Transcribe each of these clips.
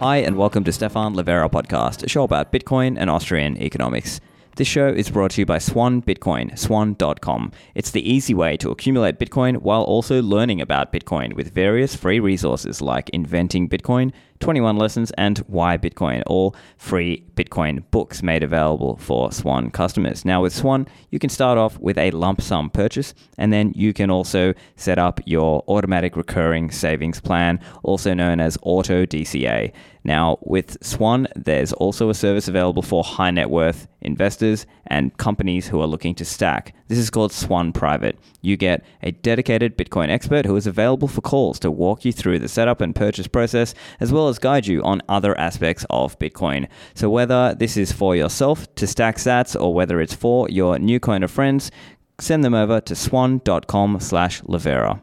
Hi, and welcome to Stefan Livera podcast, a show about Bitcoin and Austrian economics. This show is brought to you by Swan Bitcoin, swan.com. It's the easy way to accumulate Bitcoin while also learning about Bitcoin with various free resources like Inventing Bitcoin, 21 Lessons, and Why Bitcoin, all free Bitcoin books made available for Swan customers. Now, with Swan, you can start off with a lump sum purchase, and then you can also set up your automatic recurring savings plan, also known as Auto DCA. Now, with Swan, there's also a service available for high net worth investors and companies who are looking to stack. This is called Swan Private. You get a dedicated Bitcoin expert who is available for calls to walk you through the setup and purchase process, as well as guide you on other aspects of Bitcoin. So, whether this is for yourself to stack sats or whether it's for your nocoiner friends, send them over to swan.com slash Livera.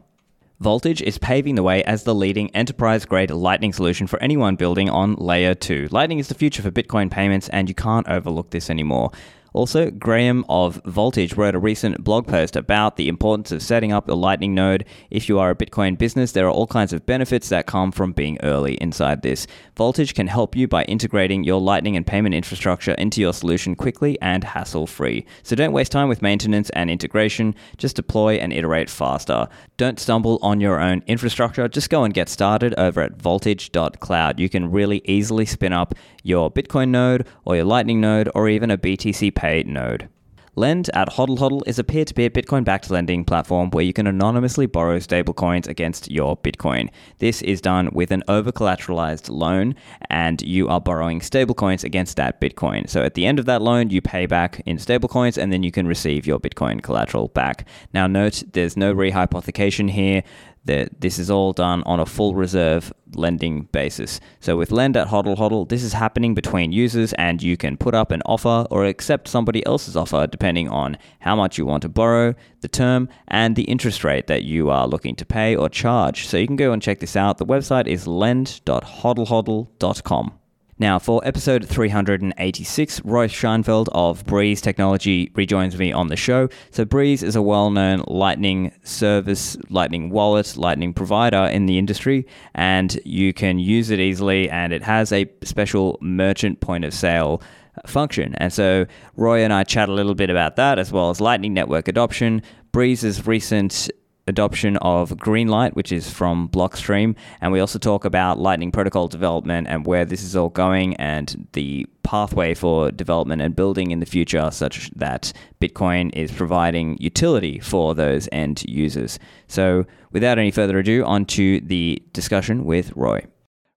Voltage is paving the way as the leading enterprise grade Lightning solution for anyone building on Layer 2. Lightning is the future for Bitcoin payments, and you can't overlook this anymore. Also, Graham of Voltage wrote a recent blog post about the importance of setting up a Lightning node. If you are a Bitcoin business, there are all kinds of benefits that come from being early inside this. Voltage can help you by integrating your Lightning and payment infrastructure into your solution quickly and hassle free. So don't waste time with maintenance and integration, just deploy and iterate faster. Don't stumble on your own infrastructure, just go and get started over at voltage.cloud. You can really easily spin up your Bitcoin node or your Lightning node or even a BTC Pay node. Lend at HODL HODL is a peer to peer Bitcoin backed lending platform where you can anonymously borrow stablecoins against your Bitcoin. This is done with an over collateralized loan, and you are borrowing stablecoins against that Bitcoin. So at the end of that loan, you pay back in stablecoins, and then you can receive your Bitcoin collateral back. Now, note there's no rehypothecation here that this is all done on a full reserve lending basis. So with Lend at HODL HODL, this is happening between users and you can put up an offer or accept somebody else's offer depending on how much you want to borrow, the term, and the interest rate that you are looking to pay or charge. So you can go and check this out. The website is lend.hodlhodl.com. Now, for episode 386, Roy Sheinfeld of Breeze Technology rejoins me on the show. So, Breeze is a well known Lightning service, Lightning wallet, Lightning provider in the industry, and you can use it easily, and it has a special merchant point of sale function. And so, Roy and I chat a little bit about that, as well as Lightning Network adoption, Breeze's recent adoption of Greenlight, which is from Blockstream. And we also talk about Lightning Protocol development and where this is all going and the pathway for development and building in the future, such that Bitcoin is providing utility for those end users. So, without any further ado, on to the discussion with Roy.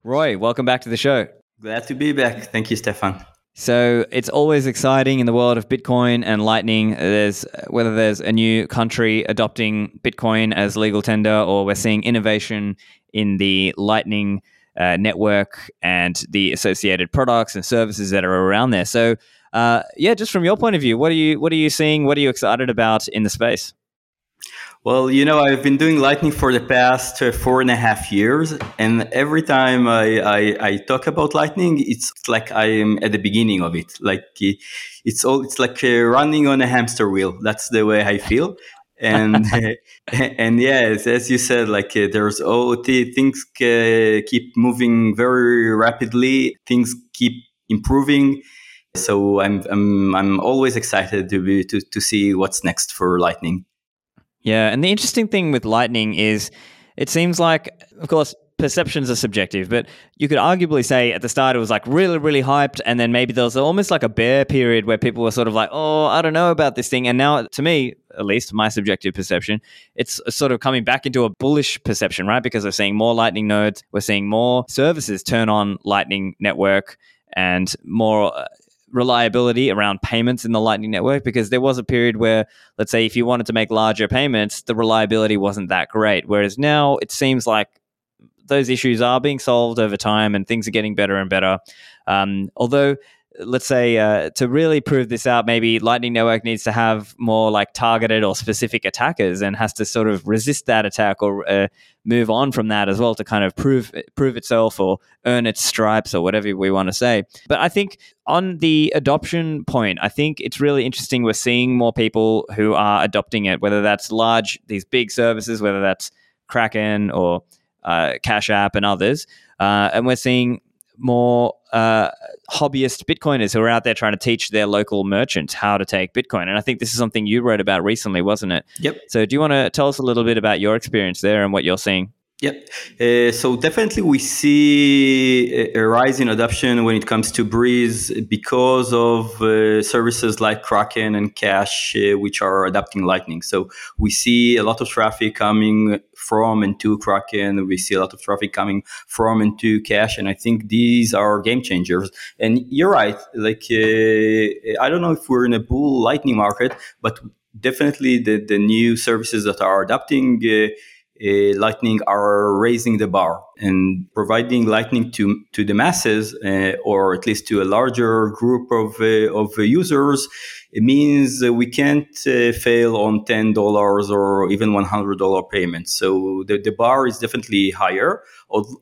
Roy, welcome back to the show. Glad to be back. Thank you, Stefan. So it's always exciting in the world of Bitcoin and Lightning. There's whether there's a new country adopting Bitcoin as legal tender, or we're seeing innovation in the Lightning uh, network and the associated products and services that are around there. So, uh, yeah, just from your point of view, what are you what are you seeing? What are you excited about in the space? Well, you know, I've been doing Lightning for the past uh, four and a half years, and every time I, I, I, talk about Lightning, it's like I am at the beginning of it. Like it's all, it's like uh, running on a hamster wheel. That's the way I feel. And and yes, as you said, like uh, there's all things uh, keep moving very rapidly. Things keep improving. So I'm I'm I'm always excited to be to to see what's next for Lightning. Yeah, and the interesting thing with Lightning is it seems like, of course, perceptions are subjective, but you could arguably say at the start it was like really, really hyped, and then maybe there was almost like a bear period where people were sort of like, oh, I don't know about this thing. And now, to me, at least my subjective perception, it's sort of coming back into a bullish perception, right? Because we're seeing more Lightning nodes, we're seeing more services turn on Lightning Network and more uh, reliability around payments in the Lightning Network because there was a period where, let's say, if you wanted to make larger payments, the reliability wasn't that great. Whereas now it seems like those issues are being solved over time and things are getting better and better. Um, although let's say uh, to really prove this out maybe lightning network needs to have more like targeted or specific attackers and has to sort of resist that attack or uh, move on from that as well to kind of prove prove itself or earn its stripes or whatever we want to say. But i think on the adoption point i think it's really interesting we're seeing more people who are adopting it whether that's large these big services whether that's kraken or uh, cash app and others uh, and we're seeing more uh, hobbyist Bitcoiners who are out there trying to teach their local merchants how to take Bitcoin. And I think this is something you wrote about recently, wasn't it? Yep. So, do you want to tell us a little bit about your experience there and what you're seeing? Yep. Uh, so definitely we see a, rise in adoption when it comes to Breeze because of uh, services like Kraken and Cash, uh, which are adopting Lightning. So we see a lot of traffic coming from and to Kraken. We see a lot of traffic coming from and to Cash. And I think these are game changers. And you're right. Like, uh, I don't know if we're in a bull Lightning market, but definitely the, the new services that are adopting uh, uh, Uh, lightning are raising the bar and providing Lightning to to the masses, uh, or at least to a larger group of uh, of users. It means we can't uh, fail on ten dollars or even one hundred dollar payments. So the, the bar is definitely higher.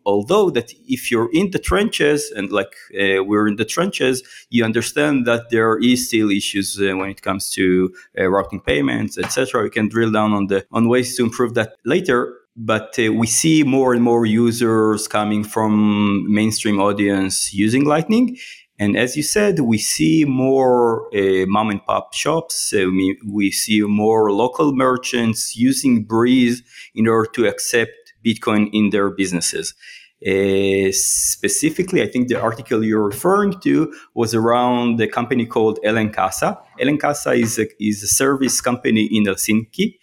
Although that if you're in the trenches and like uh, we're in the trenches, you understand that there is still issues uh, when it comes to routing payments, etc. We can drill down on the on ways to improve that later but uh, we see more and more users coming from mainstream audience using lightning. And as you said we see more uh, mom and pop shops. Uh, we, we, see more local merchants using breeze in order to accept bitcoin in their businesses. Uh, specifically, I think the article you're referring to was around a company called LN Casa. LN Casa is a, is a service company in Helsinki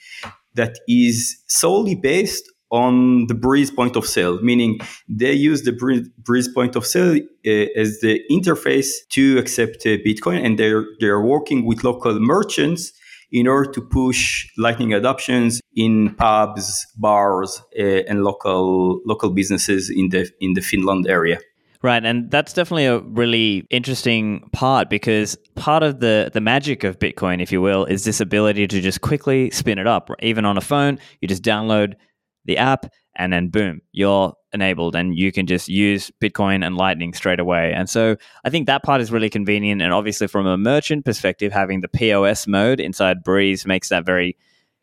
that is solely based on the Breeze point of sale, meaning they use the Breeze point of sale uh, as the interface to accept uh, Bitcoin, and they're they're working with local merchants in order to push Lightning adoptions in pubs, bars, uh, and local local businesses in the in the Finland area. Right, and that's definitely a really interesting part because part of the the magic of Bitcoin, if you will, is this ability to just quickly spin it up. Even on a phone, you just download the app and then boom, you're enabled and you can just use Bitcoin and Lightning straight away. And so I think that part is really convenient. And obviously, from a merchant perspective, having the POS mode inside Breeze makes that very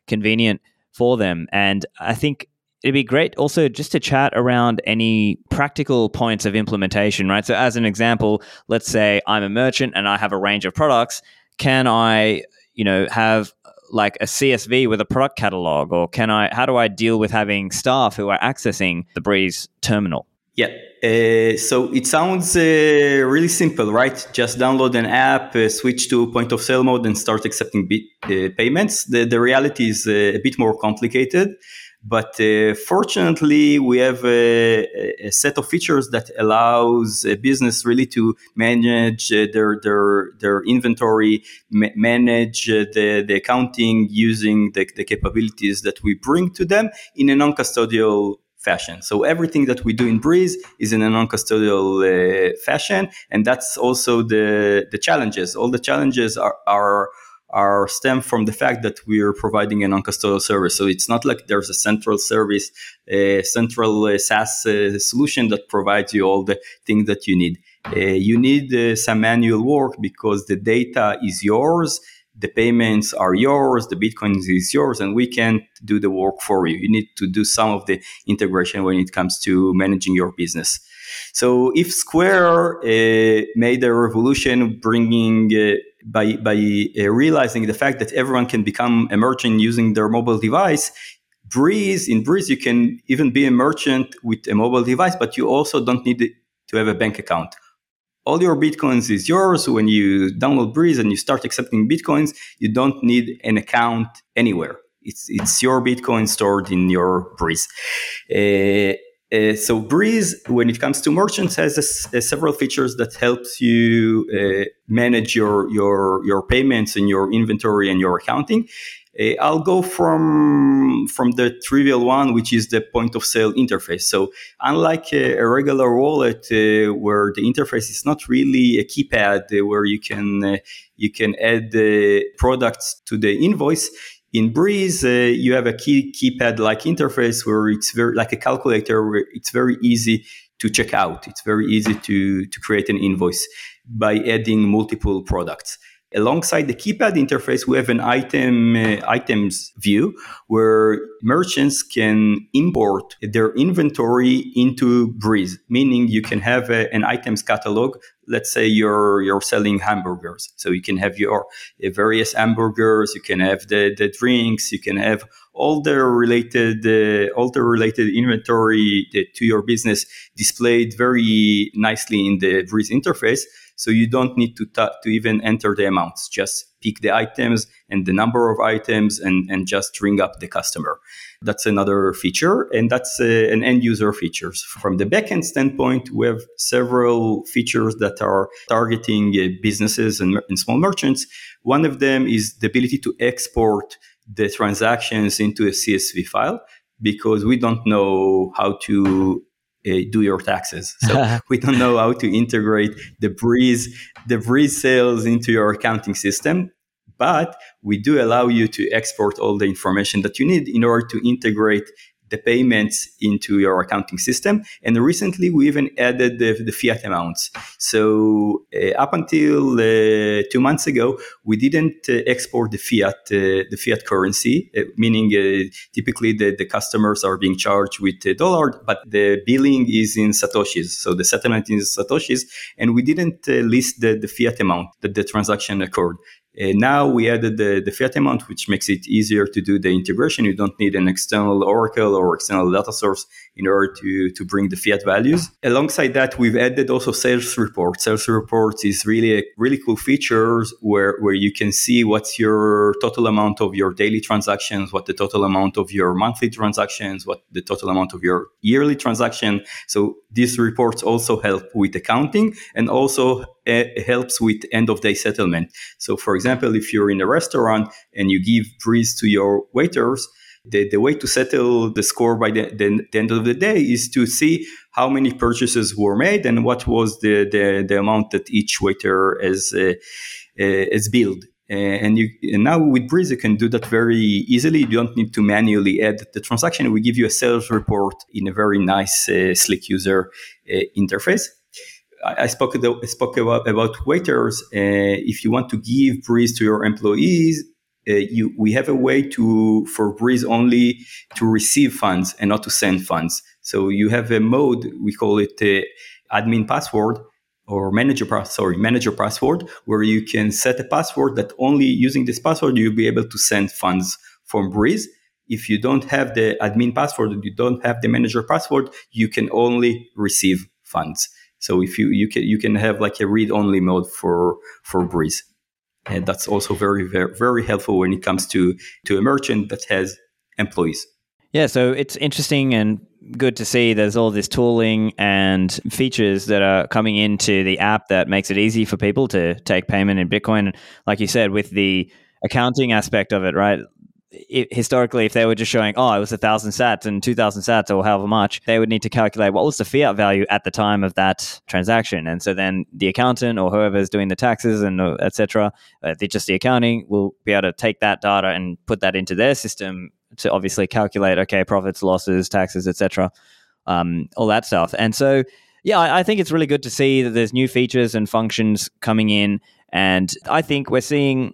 convenient for them. And I think it'd be great also just to chat around any practical points of implementation, right? So, as an example, let's say I'm a merchant and I have a range of products. Can I, you know, have like a CSV with a product catalog, or can I? How do I deal with having staff who are accessing the Breeze terminal? Yeah. Uh, so it sounds uh, really simple, right? Just download an app, uh, switch to point of sale mode, and start accepting bit, payments. The, the reality is a bit more complicated. But uh, fortunately, we have a, a, set of features that allows a business really to manage uh, their their their inventory, ma- manage uh, the the accounting using the, the capabilities that we bring to them in a non-custodial fashion. So everything that we do in Breeze is in a non-custodial uh, fashion, and that's also the the challenges. All the challenges are are are stem from the fact that we are providing a non-custodial service. So it's not like there's a central service, a central uh, SaaS uh, solution that provides you all the things that you need. Uh, you need uh, some manual work because the data is yours, the payments are yours, the Bitcoin is yours, and we can't do the work for you. You need to do some of the integration when it comes to managing your business. So if Square uh, made a revolution bringing uh, by by uh, realizing the fact that everyone can become a merchant using their mobile device, Breeze in Breeze you can even be a merchant with a mobile device, but you also don't need to have a bank account. All your bitcoins is yours. When you download Breeze and you start accepting bitcoins, you don't need an account anywhere. It's it's your bitcoin stored in your Breeze. Uh, uh, so Breeze, when it comes to merchants, has a, a several features that helps you uh, manage your your your payments and your inventory and your accounting. Uh, I'll go from from the trivial one, which is the point of sale interface. So unlike a, a regular wallet, uh, where the interface is not really a keypad uh, where you can you can add the products to the invoice in Breeze, uh, you have a key keypad like interface where it's very like a calculator where it's very easy to check out. It's very easy to, to create an invoice by adding multiple products. Alongside the keypad interface, we have an item uh, items view where merchants can import their inventory into Breeze, meaning you can have a, an items catalog. Let's say you're you're selling hamburgers, so you can have your uh, various hamburgers, you can have the, the drinks, you can have all the related uh, all the related inventory to your business displayed very nicely in the Breeze interface. So you don't need to, ta- to even enter the amounts. Just pick the items and the number of items and, and just ring up the customer. That's another feature. And that's uh, an end user features. From the backend standpoint, we have several features that are targeting uh, businesses and, and small merchants. One of them is the ability to export the transactions into a CSV file because we don't know how to Uh, do your taxes. So we don't know how to integrate the breeze, the breeze sales into your accounting system. But we do allow you to export all the information that you need in order to integrate the payments into your accounting system. And recently, we even added the, the fiat amounts. So uh, up until uh, two months ago, we didn't uh, export the fiat, uh, the fiat currency, uh, meaning uh, typically the, the customers are being charged with a dollar, but the billing is in satoshis. So the settlement is satoshis, and we didn't list the, the fiat amount that the transaction occurred. Uh, now we added the, the fiat amount, which makes it easier to do the integration. You don't need an external Oracle or external data source in order to, to bring the fiat values. Alongside that, we've added also sales reports. Sales reports is really a really cool feature where, where you can see what's your total amount of your daily transactions, what the total amount of your monthly transactions, what the total amount of your yearly transaction. So these reports also help with accounting and also helps with end of day settlement. So, for example, if you're in a restaurant and you give Breeze to your waiters, the, the way to settle the score by the, the, the, end of the day is to see how many purchases were made and what was the, the, the amount that each waiter has, uh, uh, has billed. and you and now with Breeze, you can do that very easily. You don't need to manually add the transaction. We give you a sales report in a very nice, uh, slick user uh, interface. I spoke, I spoke about, about waiters. Uh, if you want to give Breeze to your employees, uh, you, we have a way to for Breeze only to receive funds and not to send funds. So you have a mode we call it uh, admin password or manager sorry manager password where you can set a password that only using this password you'll be able to send funds from Breeze. If you don't have the admin password, and you don't have the manager password, you can only receive funds. So if you you can you can have like a read only mode for for Breeze, and that's also very very very helpful when it comes to to a merchant that has employees. Yeah, so it's interesting and good to see there's all this tooling and features that are coming into the app that makes it easy for people to take payment in Bitcoin. Like you said, with the accounting aspect of it, right? It, historically, if they were just showing, oh, it was a thousand sats and two thousand sats or however much, they would need to calculate what was the fiat value at the time of that transaction, and so then the accountant or whoever is doing the taxes and uh, etc. Uh, just the accounting will be able to take that data and put that into their system to obviously calculate, okay, profits, losses, taxes, etc. Um, all that stuff, and so yeah, I, I think it's really good to see that there's new features and functions coming in, and I think we're seeing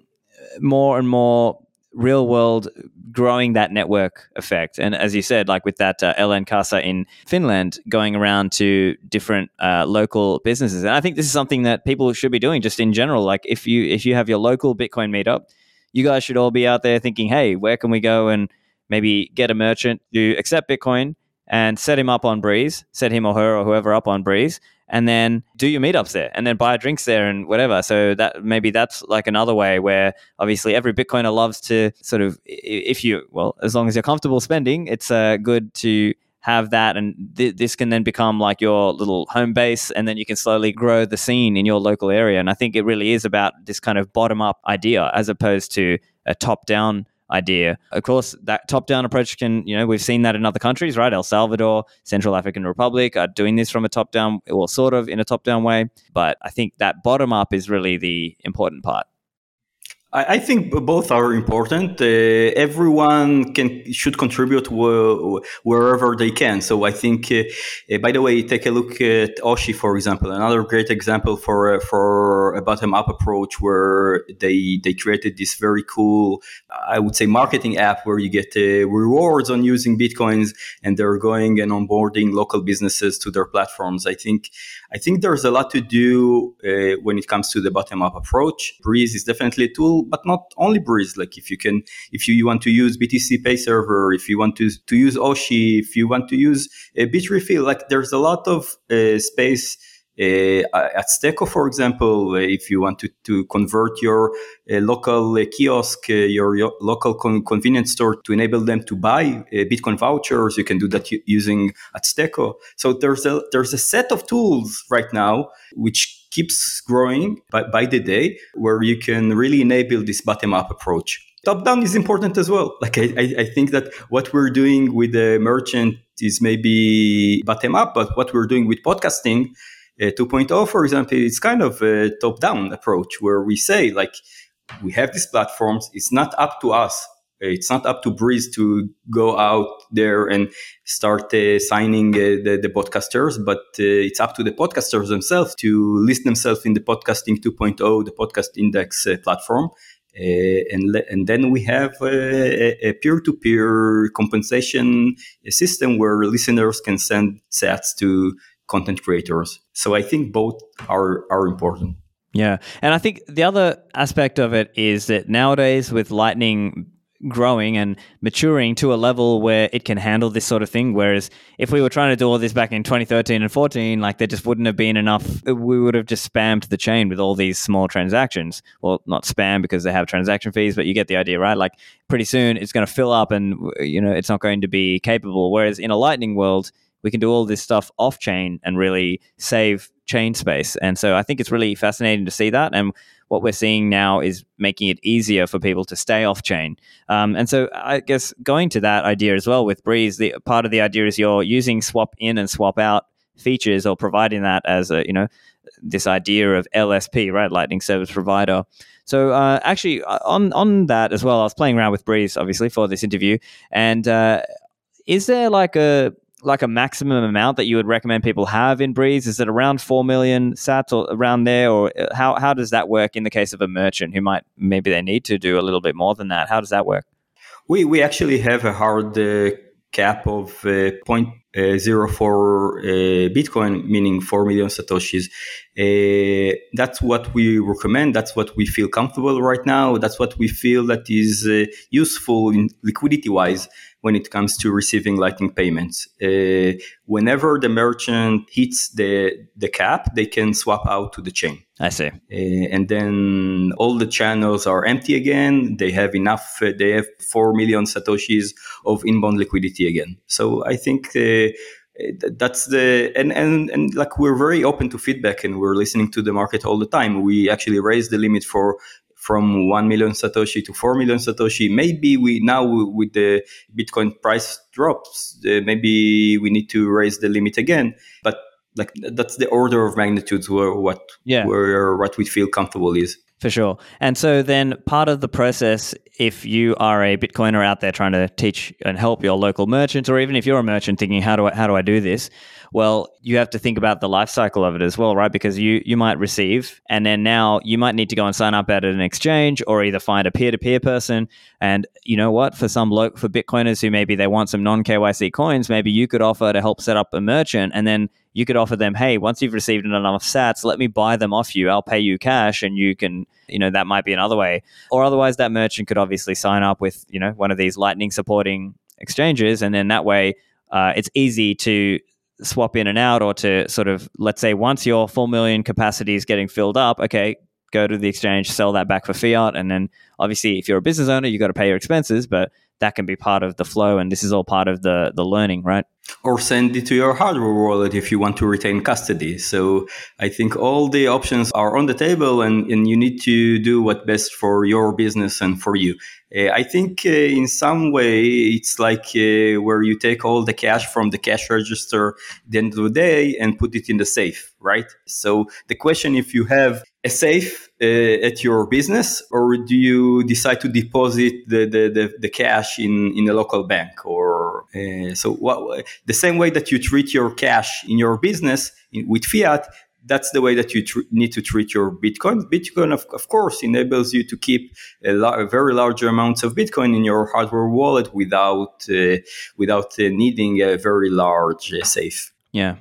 more and more real world growing that network effect. And as you said, like with that uh, LN Casa in Finland, going around to different uh, local businesses. And I think this is something that people should be doing just in general. Like if you if you have your local Bitcoin meetup, you guys should all be out there thinking, hey, where can we go and maybe get a merchant to accept Bitcoin and set him up on Breeze, set him or her or whoever up on Breeze, and then do your meetups there and then buy drinks there and whatever. So that maybe that's like another way where obviously every Bitcoiner loves to sort of, if you, well, as long as you're comfortable spending, it's uh, good to have that and th- this can then become like your little home base and then you can slowly grow the scene in your local area and i think it really is about this kind of bottom up idea as opposed to a top down idea. Of course, that top down approach can, you know, we've seen that in other countries, right? El Salvador, Central African Republic are doing this from a top down, or sort of in a top down way. But I think that bottom up is really the important part. I, I think both are important. Uh, everyone can should contribute wh- wherever they can. So I think, uh, uh, by the way, take a look at Oshi, for example, another great example for for a bottom up approach where they they created this very cool, I would say, marketing app where you get uh, rewards on using bitcoins, and they're going and onboarding local businesses to their platforms. I think I think there's a lot to do uh, when it comes to the bottom up approach. Breeze is definitely a tool, but not only Breeze. Like if you can, if you, you want to use BTC Pay Server, if you want to, to use Oshi, if you want to use a Bitrefill, like there's a lot of uh, space uh, Azteco, for example, uh, if you want to, to convert your uh, local kiosk, your, your, local con- convenience store to enable them to buy Bitcoin vouchers, you can do that using Azteco. So there's a there's a set of tools right now which keeps growing by, by the day, where you can really enable this bottom up approach top down is important as well. Like I, I, think that what we're doing with the merchant is maybe bottom up, but what we're doing with podcasting uh, 2.0, for example, it's kind of a top down approach where we say, like, we have these platforms. It's not up to us. It's not up to Breeze to go out there and start uh, signing uh, the, the, podcasters, but uh, it's up to the podcasters themselves to list themselves in the podcasting 2.0, the podcast index uh, platform. Uh, and, le- and then we have a, a peer-to-peer compensation system where listeners can send sats to content creators. So I think both are are important. Yeah. And I think the other aspect of it is that nowadays with Lightning growing and maturing to a level where it can handle this sort of thing. Whereas if we were trying to do all this back in 2013 and 14, like there just wouldn't have been enough. We would have just spammed the chain with all these small transactions. Well, not spam because they have transaction fees, but you get the idea, right? Like pretty soon it's going to fill up and, you know, it's not going to be capable. Whereas in a Lightning world, we can do all this stuff off chain and really save chain space. And so I think it's really fascinating to see that. And what we're seeing now is making it easier for people to stay off chain. Um, and so I guess going to that idea as well with Breeze, the part of the idea is you're using swap in and swap out features or providing that as a, you know, this idea of LSP, right? Lightning Service Provider. So uh, actually, uh, on on that as well, I was playing around with Breeze, obviously, for this interview. And uh, is there like a like a maximum amount that you would recommend people have in Breeze? Is it around four million sats or around there, or uh, how how does that work in the case of a merchant who might maybe they need to do a little bit more than that? How does that work? We we actually have a hard uh, cap of uh, uh, zero four uh, Bitcoin, meaning four million satoshis. Uh, that's what we recommend. That's what we feel comfortable right now. That's what we feel that is uh, useful in liquidity wise when it comes to receiving Lightning payments. Uh, whenever the merchant hits the, the cap, they can swap out to the chain. I see. Uh, and then all the channels are empty again. They have enough, uh, they have 4 million Satoshis of inbound liquidity again. So I think uh, that's the and, and and like we're very open to feedback and we're listening to the market all the time we actually raised the limit for from 1 million satoshi to 4 million satoshi maybe we now with the bitcoin price drops uh, maybe we need to raise the limit again but like that's the order of magnitudes where what yeah. where what we feel comfortable is for sure. And so then part of the process, if you are a Bitcoiner out there trying to teach and help your local merchants, or even if you're a merchant thinking, how do I, how do I do this? Well, you have to think about the life cycle of it as well, right? Because you, you might receive, and then now you might need to go and sign up at an exchange or either find a peer to peer person. And you know what? For some lo- for Bitcoiners who maybe they want some non KYC coins, maybe you could offer to help set up a merchant and then you could offer them, hey, once you've received enough sats, let me buy them off you. I'll pay you cash and you can, you know, that might be another way. Or otherwise, that merchant could obviously sign up with, you know, one of these Lightning supporting exchanges. And then that way, uh, it's easy to swap in and out or to sort of, let's say, once your 4 million capacity is getting filled up, okay, go to the exchange, sell that back for fiat. And then obviously, if you're a business owner, you've got to pay your expenses. But that can be part of the flow and this is all part of the the learning right or send it to your hardware wallet if you want to retain custody so i think all the options are on the table and, and you need to do what best for your business and for you uh, i think uh, in some way it's like uh, where you take all the cash from the cash register at the end of the day and put it in the safe right so the question if you have a safe uh, at your business, or do you decide to deposit the, the, the, the cash in, in a local bank? Or uh, so what, the same way that you treat your cash in your business in, with fiat, that's the way that you tr- need to treat your Bitcoin. Bitcoin, of, of course, enables you to keep a, la- a, very large amounts of Bitcoin in your hardware wallet without uh, without uh, needing a very large uh, safe. Yeah.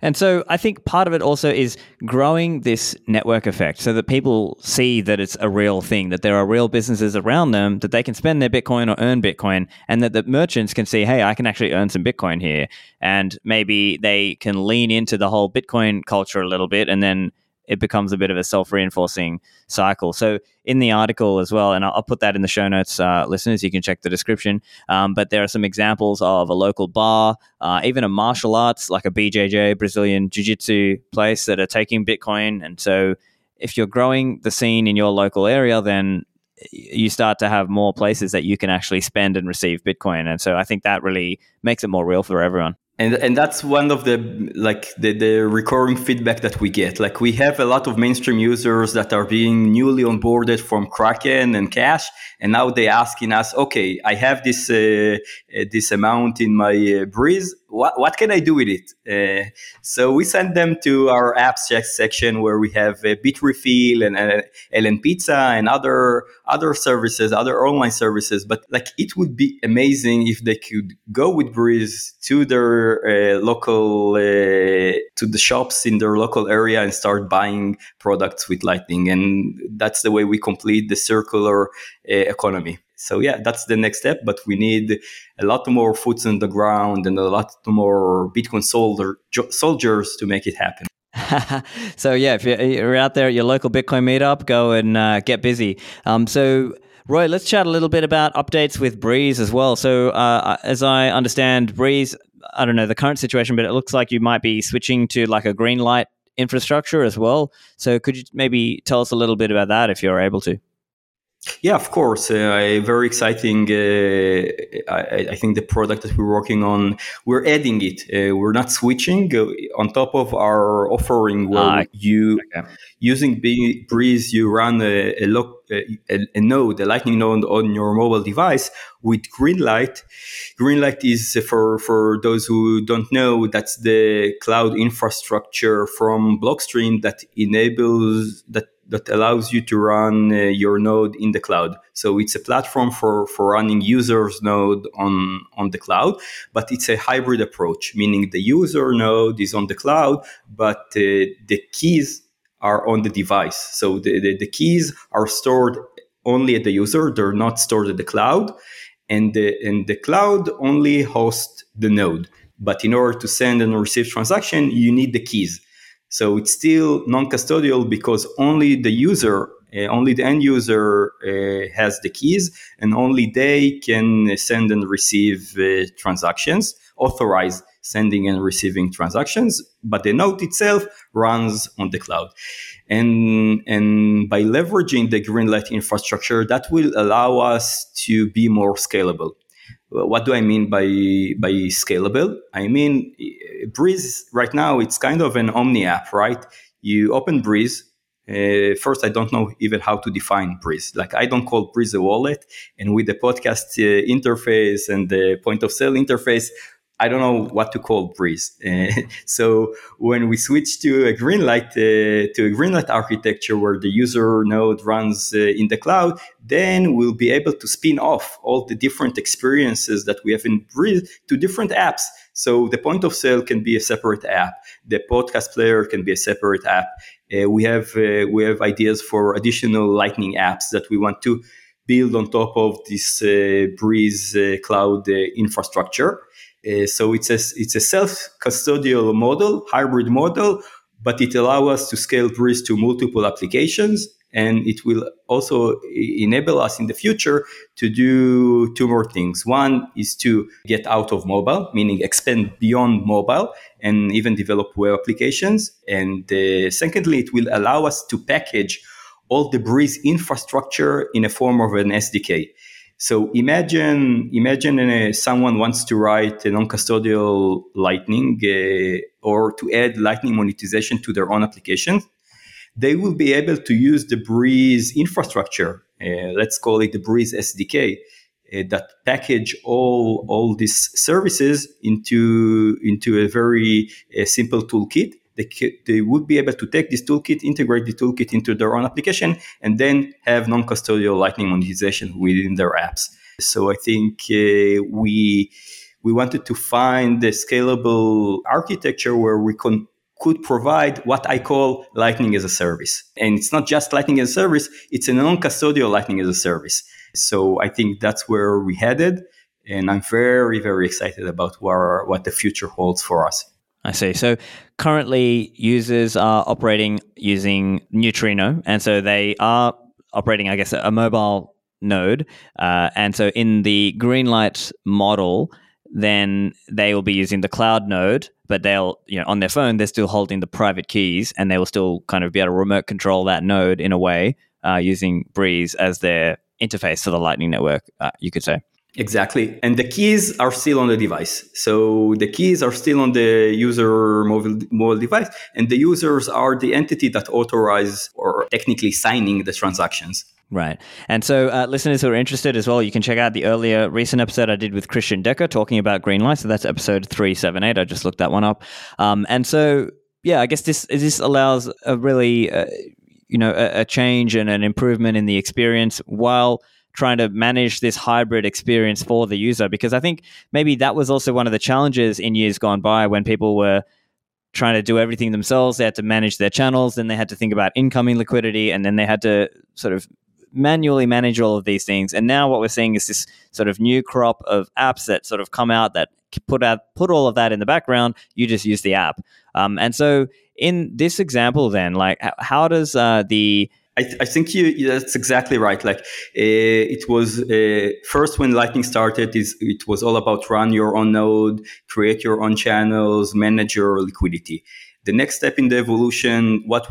And so I think part of it also is growing this network effect so that people see that it's a real thing, that there are real businesses around them, that they can spend their Bitcoin or earn Bitcoin, and that the merchants can see, hey, I can actually earn some Bitcoin here. And maybe they can lean into the whole Bitcoin culture a little bit and then it becomes a bit of a self reinforcing cycle. So, in the article as well, and I'll, put that in the show notes, uh, listeners, you can check the description. Um, but there are some examples of a local bar, uh, even a martial arts like a BJJ, Brazilian Jiu Jitsu place that are taking Bitcoin. And so, if you're growing the scene in your local area, then you start to have more places that you can actually spend and receive Bitcoin. And so I think that really makes it more real for everyone and and that's one of the like the, the recurring feedback that we get. Like we have a lot of mainstream users that are being newly onboarded from kraken and cash and now they're asking us okay i have this uh, uh, this amount in my uh, breeze what, what can I do with it? Uh, so we send them to our apps section where we have a Bitrefill and uh, LN Pizza and other other services, other online services. But like it would be amazing if they could go with Breeze to their uh, local uh, to the shops in their local area and start buying products with Lightning. And that's the way we complete the circular uh, economy so yeah that's the next step but we need a lot more foots on the ground and a lot more bitcoin soldier, soldiers to make it happen. So yeah if you're out there at your local bitcoin meetup go and uh, get busy. Um, so roy let's chat a little bit about updates with breeze as well. So uh, as i understand breeze i don't know the current situation but it looks like you might be switching to like a Greenlight infrastructure as well. So could you maybe tell us a little bit about that if you're able to yeah, of course. Uh, very exciting. Uh, I, I, think the product that we're working on, we're adding it. Uh, we're not switching. Uh, on top of our offering, where ah, you okay. using Breeze, you run a, a, a, a, node, a Lightning node on your mobile device with Greenlight. Greenlight is for for those who don't know, that's the cloud infrastructure from Blockstream that enables that that allows you to run uh, your node in the cloud. So it's a platform for, for running users node on, on the cloud, but it's a hybrid approach, meaning the user node is on the cloud, but uh, the keys are on the device. So the, the, the, keys are stored only at the user. They're not stored at the cloud. And the, and the cloud only hosts the node. But in order to send and receive transaction, you need the keys. So it's still non-custodial because only the user, uh, only the end user uh, has the keys, and only they can send and receive uh, transactions, authorize sending and receiving transactions. But the node itself runs on the cloud, and and by leveraging the Greenlight infrastructure, that will allow us to be more scalable what do I mean by by scalable? I mean Breeze right now it's kind of an omni app, right? You open Breeze. Uh, first, I don't know even how to define Breeze. Like I don't call Breeze a wallet, and with the podcast uh, interface and the point of sale interface, I don't know what to call Breeze. Uh, so when we switch to a Greenlight uh, to a Greenlight architecture where the user node runs uh, in the cloud, then we'll be able to spin off all the different experiences that we have in Breeze to different apps. So the point of sale can be a separate app. The podcast player can be a separate app. Uh, we have uh, we have ideas for additional Lightning apps that we want to build on top of this uh, Breeze cloud infrastructure. Uh, so it's a, it's a self-custodial model, hybrid model, but it allows us to scale Breeze to multiple applications. And it will also enable us in the future to do two more things. One is to get out of mobile, meaning expand beyond mobile and even develop web applications. And uh, secondly, it will allow us to package all the Breeze infrastructure in a form of an SDK. So imagine imagine uh, someone wants to write a non-custodial Lightning uh, or to add Lightning monetization to their own application. they will be able to use the Breeze infrastructure. Uh, let's call it the Breeze SDK. Uh, that package all all these services into into a very uh, simple toolkit they, they would be able to take this toolkit, integrate the toolkit into their own application, and then have non-custodial Lightning monetization within their apps. So I think uh, we we wanted to find the scalable architecture where we can could provide what I call Lightning as a service. And it's not just Lightning as a service, it's a non-custodial Lightning as a service. So I think that's where we headed. And I'm very, very excited about what the future holds for us. I see. So currently, users are operating using Neutrino, and so they are operating, I guess, a mobile node. Uh, and so in the Greenlight model, then they will be using the cloud node, but they'll, you know, on their phone, they're still holding the private keys, and they will still kind of be able to remote control that node in a way uh, using Breeze as their interface for the Lightning Network. Uh, you could say. Exactly. And the keys are still on the device. So the keys are still on the user mobile, mobile device, and the users are the entity that authorize or technically signing the transactions. Right. And so, uh, listeners who are interested as well, you can check out the earlier recent episode I did with Christian Decker talking about Greenlight. So that's episode 378. I just looked that one up. Um, and so, yeah, I guess this this allows a really, uh, you know, a, a change and an improvement in the experience while trying to manage this hybrid experience for the user because I think maybe that was also one of the challenges in years gone by when people were trying to do everything themselves. They had to manage their channels, then they had to think about incoming liquidity, and then they had to sort of manually manage all of these things. And now what we're seeing is this sort of new crop of apps that sort of come out that put out put all of that in the background. You just use the app. Um, and so in this example, then, like, how does uh, the I, th- I, think you, that's exactly right. Like uh, it was uh, first when Lightning started, is it was all about run your own node, create your own channels, manage your liquidity. The next step in the evolution, what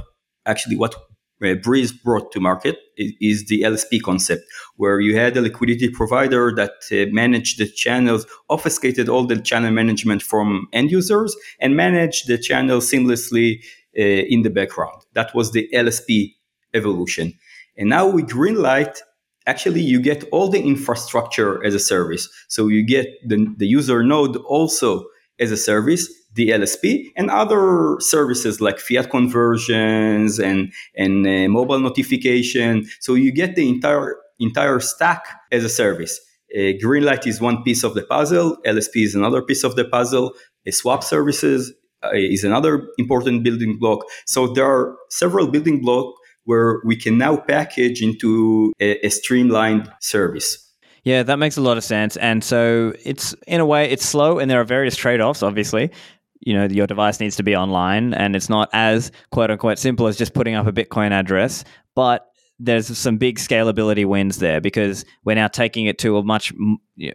actually what uh, Breeze brought to market is, is, the LSP concept, where you had a liquidity provider that uh, managed the channels, obfuscated all the channel management from end users, and managed the channel seamlessly uh, in the background. That was the LSP evolution. And now with Greenlight, actually you get all the infrastructure as a service. So you get the, the user node also as a service, the LSP, and other services like fiat conversions and, and uh, mobile notification. So you get the entire entire stack as a service. Uh, Greenlight is one piece of the puzzle. LSP is another piece of the puzzle. A swap services uh, is another important building block. So there are several building blocks where we can now package into a, a streamlined service. Yeah, that makes a lot of sense. And so it's in a way it's slow and there are various trade-offs obviously. You know, your device needs to be online and it's not as quote unquote simple as just putting up a Bitcoin address, but there's some big scalability wins there because we're now taking it to a much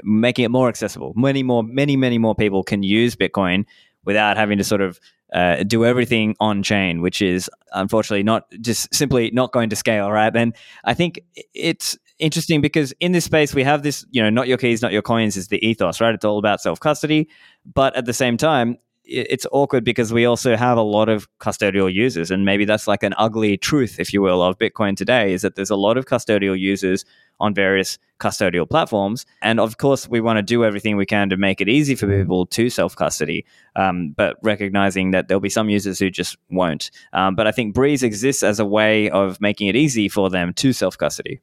making it more accessible. Many more many many more people can use Bitcoin without having to sort of uh, do everything on chain, which is unfortunately not just simply not going to scale, right? And I think it's interesting because in this space we have this, you know, not your keys, not your coins is the ethos, right? It's all about self custody, but at the same time, it's awkward because we also have a lot of custodial users and maybe that's like an ugly truth if you will of bitcoin today is that there's a lot of custodial users on various custodial platforms. And of course, we want to do everything we can to make it easy for people to self custody, um, but recognizing that there'll be some users who just won't. Um, but I think Breeze exists as a way of making it easy for them to self custody.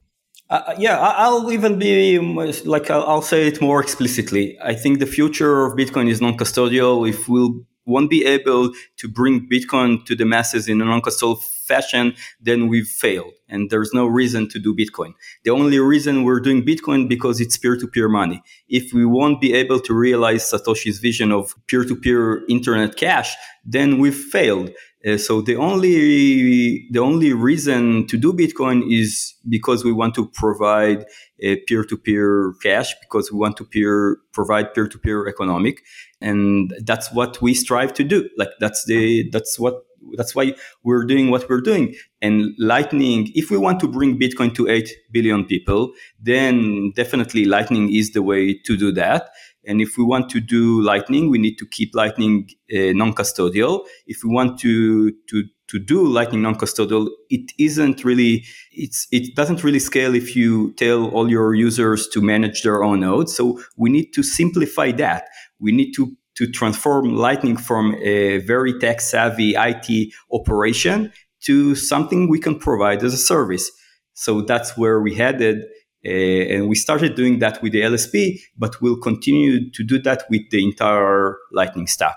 Uh, uh yeah, I'll even be like I'll say it more explicitly. I think the future of Bitcoin is non-custodial. If we'll won't be able to bring Bitcoin to the masses in a non-custodial fashion, then we've failed. And there's no reason to do Bitcoin. The only reason we're doing Bitcoin because it's peer-to-peer money. If we won't be able to realize Satoshi's vision of peer-to-peer internet cash, then we've failed. Uh, so the only the only reason to do Bitcoin is because we want to provide a peer-to-peer cash because we want to peer provide peer-to-peer economic. And that's what we strive to do. Like that's the that's what that's why we're doing what we're doing. And lightning if we want to bring bitcoin to 8 billion people then definitely lightning is the way to do that and if we want to do lightning we need to keep lightning uh, non-custodial if we want to to to do Lightning non-custodial, it isn't really it's it doesn't really scale if you tell all your users to manage their own nodes. So we need to simplify that. We need to to transform Lightning from a very tech savvy IT operation to something we can provide as a service. So that's where we headed. Uh, and we started doing that with the LSP, but we'll continue to do that with the entire Lightning stack.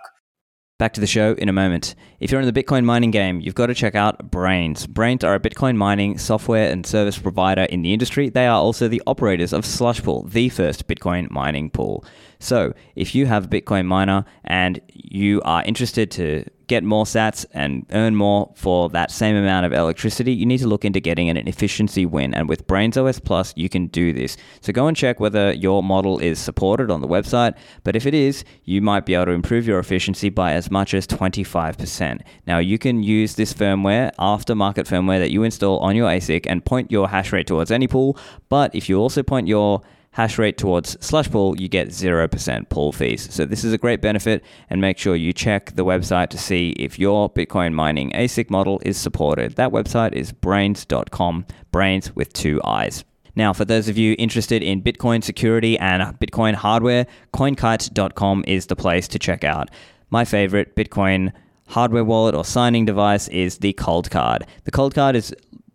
Back to the show in a moment. If you're in the Bitcoin mining game, you've got to check out Braiins. Braiins are a Bitcoin mining software and service provider in the industry. They are also the operators of Slushpool, the first Bitcoin mining pool. So, if you have a Bitcoin miner and you are interested to get more sats and earn more for that same amount of electricity, you need to look into getting an efficiency win. And with Braiins OS Plus, you can do this. So go and check whether your model is supported on the website. But if it is, you might be able to improve your efficiency by as much as 25%. Now, you can use this firmware, aftermarket firmware that you install on your ASIC and point your hash rate towards any pool. But if you also point your hash rate towards Slushpool, you get 0% pool fees. So this is a great benefit and make sure you check the website to see if your Bitcoin mining ASIC model is supported. That website is braiins.com, braiins with two eyes. Now, for those of you interested in Bitcoin security and Bitcoin hardware, coinkite.com is the place to check out. My favorite Bitcoin hardware wallet or signing device is the Coldcard. The Coldcard is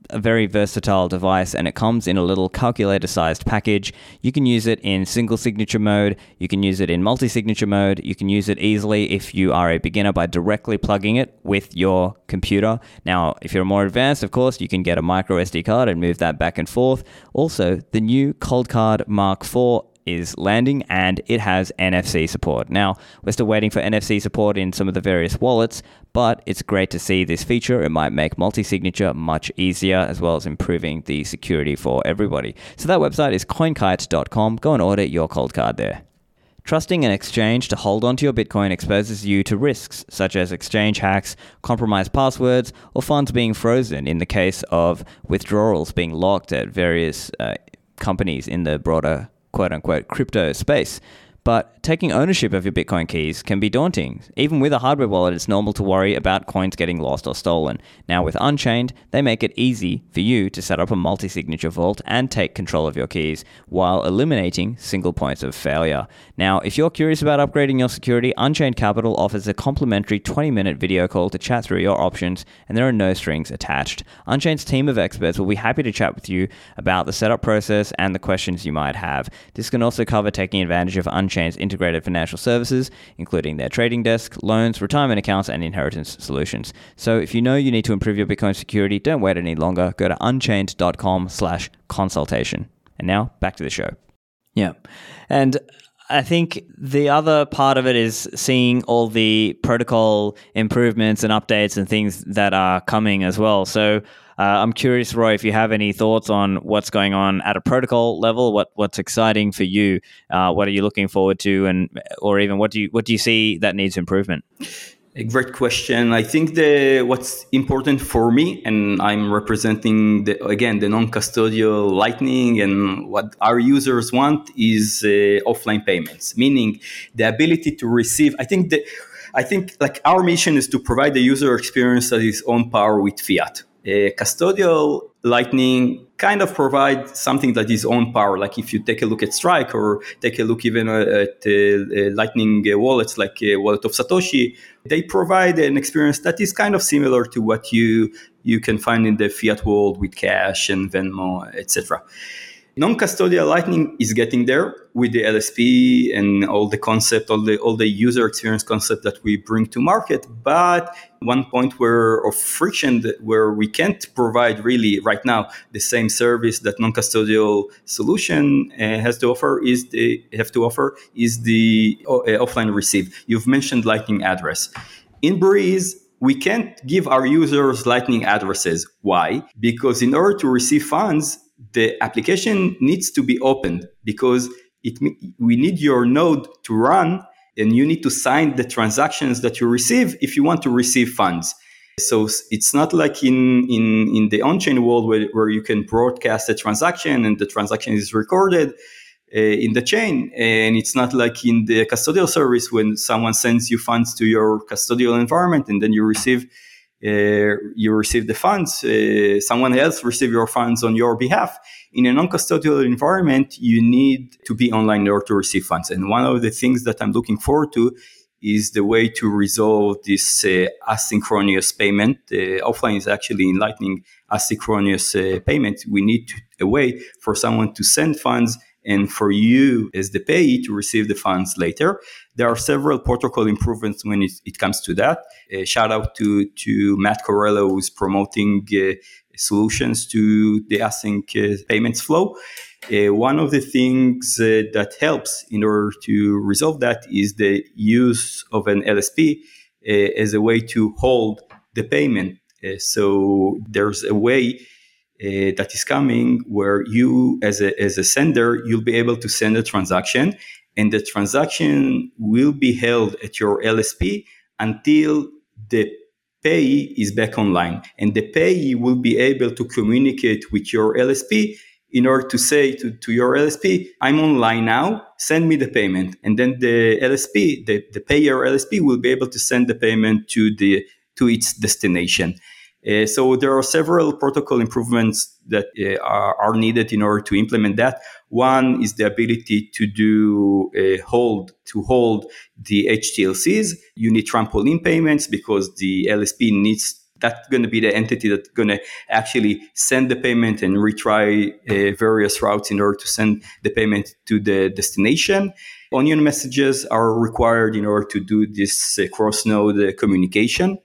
a very versatile device and it comes in a little calculator sized package. You can use it in single signature mode, you can use it in multi signature mode, you can use it easily if you are a beginner by directly plugging it with your computer. Now, if you're more advanced, of course, you can get a micro SD card and move that back and forth. Also, the new Coldcard Mark IV is landing and it has NFC support. Now, we're still waiting for NFC support in some of the various wallets, but it's great to see this feature. It might make multi signature much easier as well as improving the security for everybody. So, that website is coinkite.com. Go and order your Coldcard there. Trusting an exchange to hold onto your Bitcoin exposes you to risks such as exchange hacks, compromised passwords, or funds being frozen in the case of withdrawals being locked at various uh, companies in the broader quote unquote crypto space. But taking ownership of your Bitcoin keys can be daunting. Even with a hardware wallet, it's normal to worry about coins getting lost or stolen. Now, with Unchained, they make it easy for you to set up a multi signature vault and take control of your keys while eliminating single points of failure. Now, if you're curious about upgrading your security, Unchained Capital offers a complimentary 20 minute video call to chat through your options, and there are no strings attached. Unchained's team of experts will be happy to chat with you about the setup process and the questions you might have. This can also cover taking advantage of Unchained Unchained's integrated financial services, including their trading desk, loans, retirement accounts, and inheritance solutions. So if you know you need to improve your Bitcoin security, don't wait any longer. Go to unchained.com slash consultation. And now back to the show. Yeah. And I think the other part of it is seeing all the protocol improvements and updates and things that are coming as well. So uh, I'm curious, Roy, if you have any thoughts on what's going on at a protocol level. What what's exciting for you? Uh, what are you looking forward to, and or even what do you what do you see that needs improvement? A great question. I think the what's important for me, and I'm representing the, again the non-custodial Lightning, and what our users want is uh, offline payments, meaning the ability to receive. I think that I think like our mission is to provide the user experience that is on par with fiat custodial Lightning kind of provide something that is on power. Like if you take a look at Strike or take a look even uh, at uh, uh, Lightning wallets like Wallet of Satoshi, they provide an experience that is kind of similar to what you you can find in the fiat world with Cash and Venmo, etc. Non-custodial Lightning is getting there with the LSP and all the concept, all the all the user experience concept that we bring to market. But one point where of friction where we can't provide really right now the same service that non-custodial solution uh, has to offer is the have to offer is the uh, offline receive. You've mentioned Lightning address in Breeze we can't give our users lightning addresses why because in order to receive funds the application needs to be opened because it, we need your node to run and you need to sign the transactions that you receive if you want to receive funds. So it's not like in, in, in the on-chain world where, where you can broadcast a transaction and the transaction is recorded uh, in the chain. And it's not like in the custodial service when someone sends you funds to your custodial environment and then you receive you receive the funds, uh, someone else receive your funds on your behalf. In a non-custodial environment, you need to be online in order to receive funds. And one of the things that I'm looking forward to is the way to resolve this uh, asynchronous payment. Uh, offline is actually enlightening asynchronous uh, payment. We need to, a way for someone to send funds and for you as the payee to receive the funds later. There are several protocol improvements when it, it comes to that. Uh, shout out to, to Matt Corallo, who's promoting uh, solutions to the async uh, payments flow. Uh, one of the things uh, that helps in order to resolve that is the use of an LSP uh, as a way to hold the payment. Uh, so there's a way uh, that is coming where you, as a, as a sender, you'll be able to send a transaction, and the transaction will be held at your LSP until the payee is back online. And the payee will be able to communicate with your LSP in order to say to, to your LSP, I'm online now, send me the payment. And then the LSP, the, the payer LSP will be able to send the payment to the to its destination. Uh, so there are several protocol improvements that uh, are, are, needed in order to implement that. One is the ability to do uh, hold to hold the HTLCs. You need trampoline payments because the LSP needs that's going to be the entity that's going to actually send the payment and retry uh, various routes in order to send the payment to the destination. Onion messages are required in order to do this cross node communication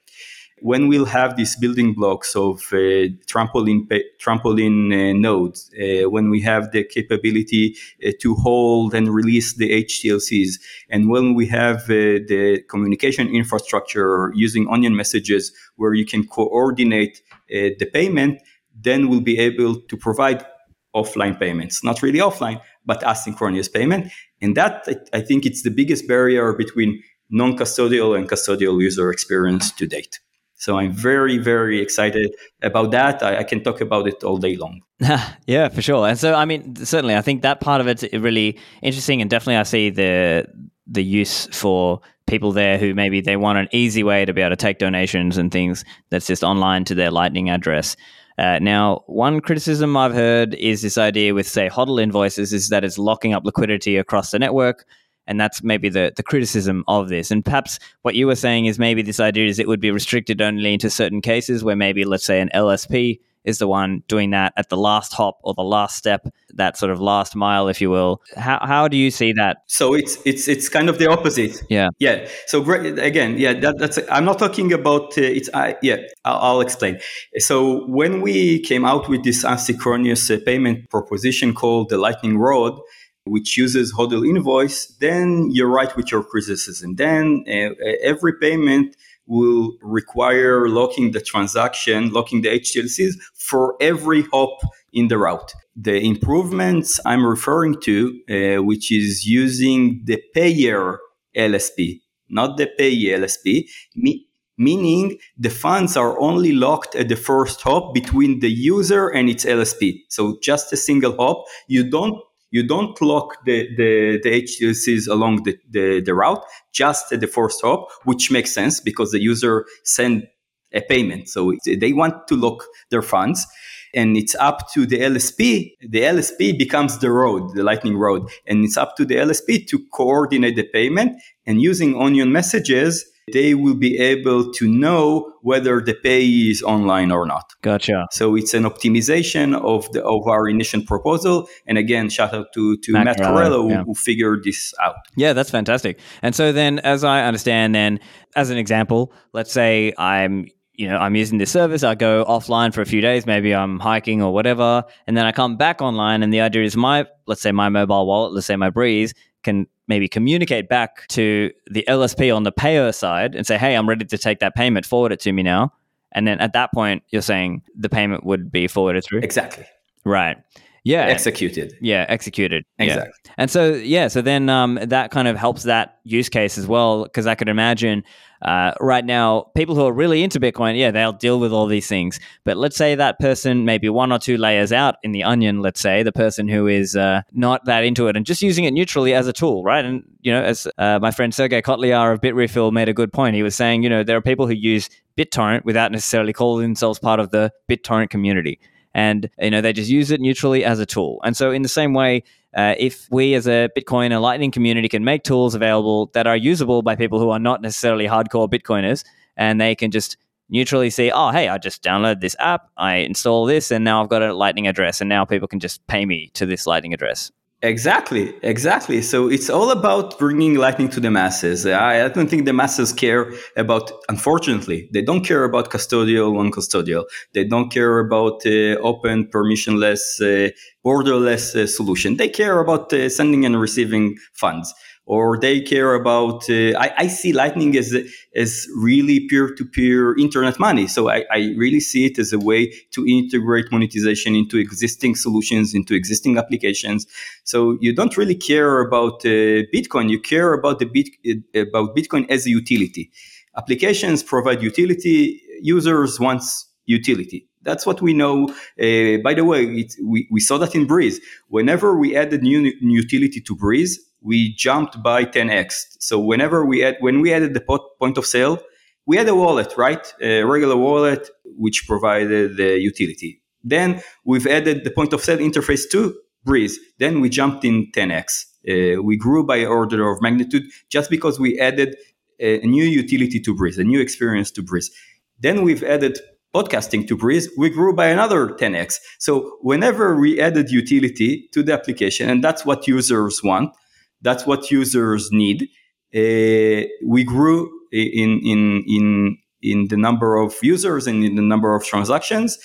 when we'll have these building blocks of uh, trampoline trampoline uh, nodes, uh, when we have the capability uh, to hold and release the HTLCs, and when we have uh, the communication infrastructure using Onion messages where you can coordinate uh, the payment, then we'll be able to provide offline payments, not really offline, but asynchronous payment. And that I, I think it's the biggest barrier between non-custodial and custodial user experience to date. So I'm very, very excited about that. I, I can talk about it all day long. yeah, for sure. And so, I mean, certainly, I think that part of it's really interesting, and definitely, I see the the use for people there who maybe they want an easy way to be able to take donations and things that's just online to their Lightning address. Uh, now, one criticism I've heard is this idea with, say, HODL invoices is that it's locking up liquidity across the network, and that's maybe the, the criticism of this. And perhaps what you were saying is maybe this idea is it would be restricted only into certain cases where maybe, let's say, an LSP is the one doing that at the last hop or the last step, that sort of last mile, if you will. How, how do you see that? So it's it's it's kind of the opposite. Yeah, yeah. So great again, yeah. That, that's I'm not talking about uh, it's. Uh, yeah, I'll, I'll, explain. So when we came out with this asynchronous uh, payment proposition called the Lightning Rod, which uses HODL invoice, then you're right with your criticism. Then uh, every payment will require locking the transaction, locking the HTLCs for every hop in the route. The improvements I'm referring to, uh, which is using the payer LSP, not the payee LSP, me- meaning the funds are only locked at the first hop between the user and its LSP. So just a single hop. You don't you don't lock the, the, the HTLCs along the, the, the route, just at the first hop, which makes sense because the user send a payment. So they want to lock their funds and it's up to the LSP. The LSP becomes the road, the lightning road, and it's up to the LSP to coordinate the payment and using onion messages they will be able to know whether the payee is online or not. Gotcha. So it's an optimization of the of our initial proposal. And again, shout out to, to Matt, Matt Corallo, yeah. who, figured this out. Yeah, that's fantastic. And so then, as I understand, then as an example, let's say I'm you know, I'm using this service. I go offline for a few days. Maybe I'm hiking or whatever, and then I come back online. And the idea is my, let's say, my mobile wallet, let's say my Breeze, can maybe communicate back to the LSP on the payer side and say, hey, I'm ready to take that payment, forward it to me now. And then at that point, you're saying the payment would be forwarded through? Exactly. Right. Yeah. Executed. Yeah executed. Exactly. Yeah. and so yeah so then um, that kind of helps that use case as well because i could imagine uh, right now people who are really into bitcoin yeah they'll deal with all these things. But let's say that person maybe one or two layers out in the onion let's say the person who is uh, not that into it and just using it neutrally as a tool right? And you know as uh, my friend Sergej Kotliar of bitrefill made a good point. He was saying you know there are people who use bittorrent without necessarily calling themselves part of the bittorrent community and you know they just use it neutrally as a tool. And so in the same way, uh, if we as a Bitcoin and Lightning community can make tools available that are usable by people who are not necessarily hardcore Bitcoiners, and they can just neutrally see, oh, hey, I just download this app, I install this, and now I've got a Lightning address, and now people can just pay me to this Lightning address. Exactly, exactly. So it's all about bringing lightning to the masses. I, I, don't think the masses care about, unfortunately, they don't care about custodial, non custodial. They don't care about uh, open, permissionless, uh, borderless uh, solution. They care about uh, sending and receiving funds or they care about. Uh, I, I, see Lightning as as really peer to peer internet money. So I, I, really see it as a way to integrate monetization into existing solutions, into existing applications. So you don't really care about uh, Bitcoin. You care about the bit about Bitcoin as a utility. Applications provide utility. Users wants utility. That's what we know. Uh, by the way, it, we, we saw that in Breeze. Whenever we added new, new utility to Breeze, we jumped by 10x. So whenever we add, when we added the point of sale, we had a wallet, right? A regular wallet, which provided the utility. Then we've added the point of sale interface to Breeze. Then we jumped in 10x. Uh, we grew by order of magnitude just because we added a new utility to Breeze, a new experience to Breeze. Then we've added podcasting to Breeze, we grew by another 10x. So whenever we added utility to the application, and that's what users want, that's what users need. Uh, we grew in in in in the number of users and in the number of transactions.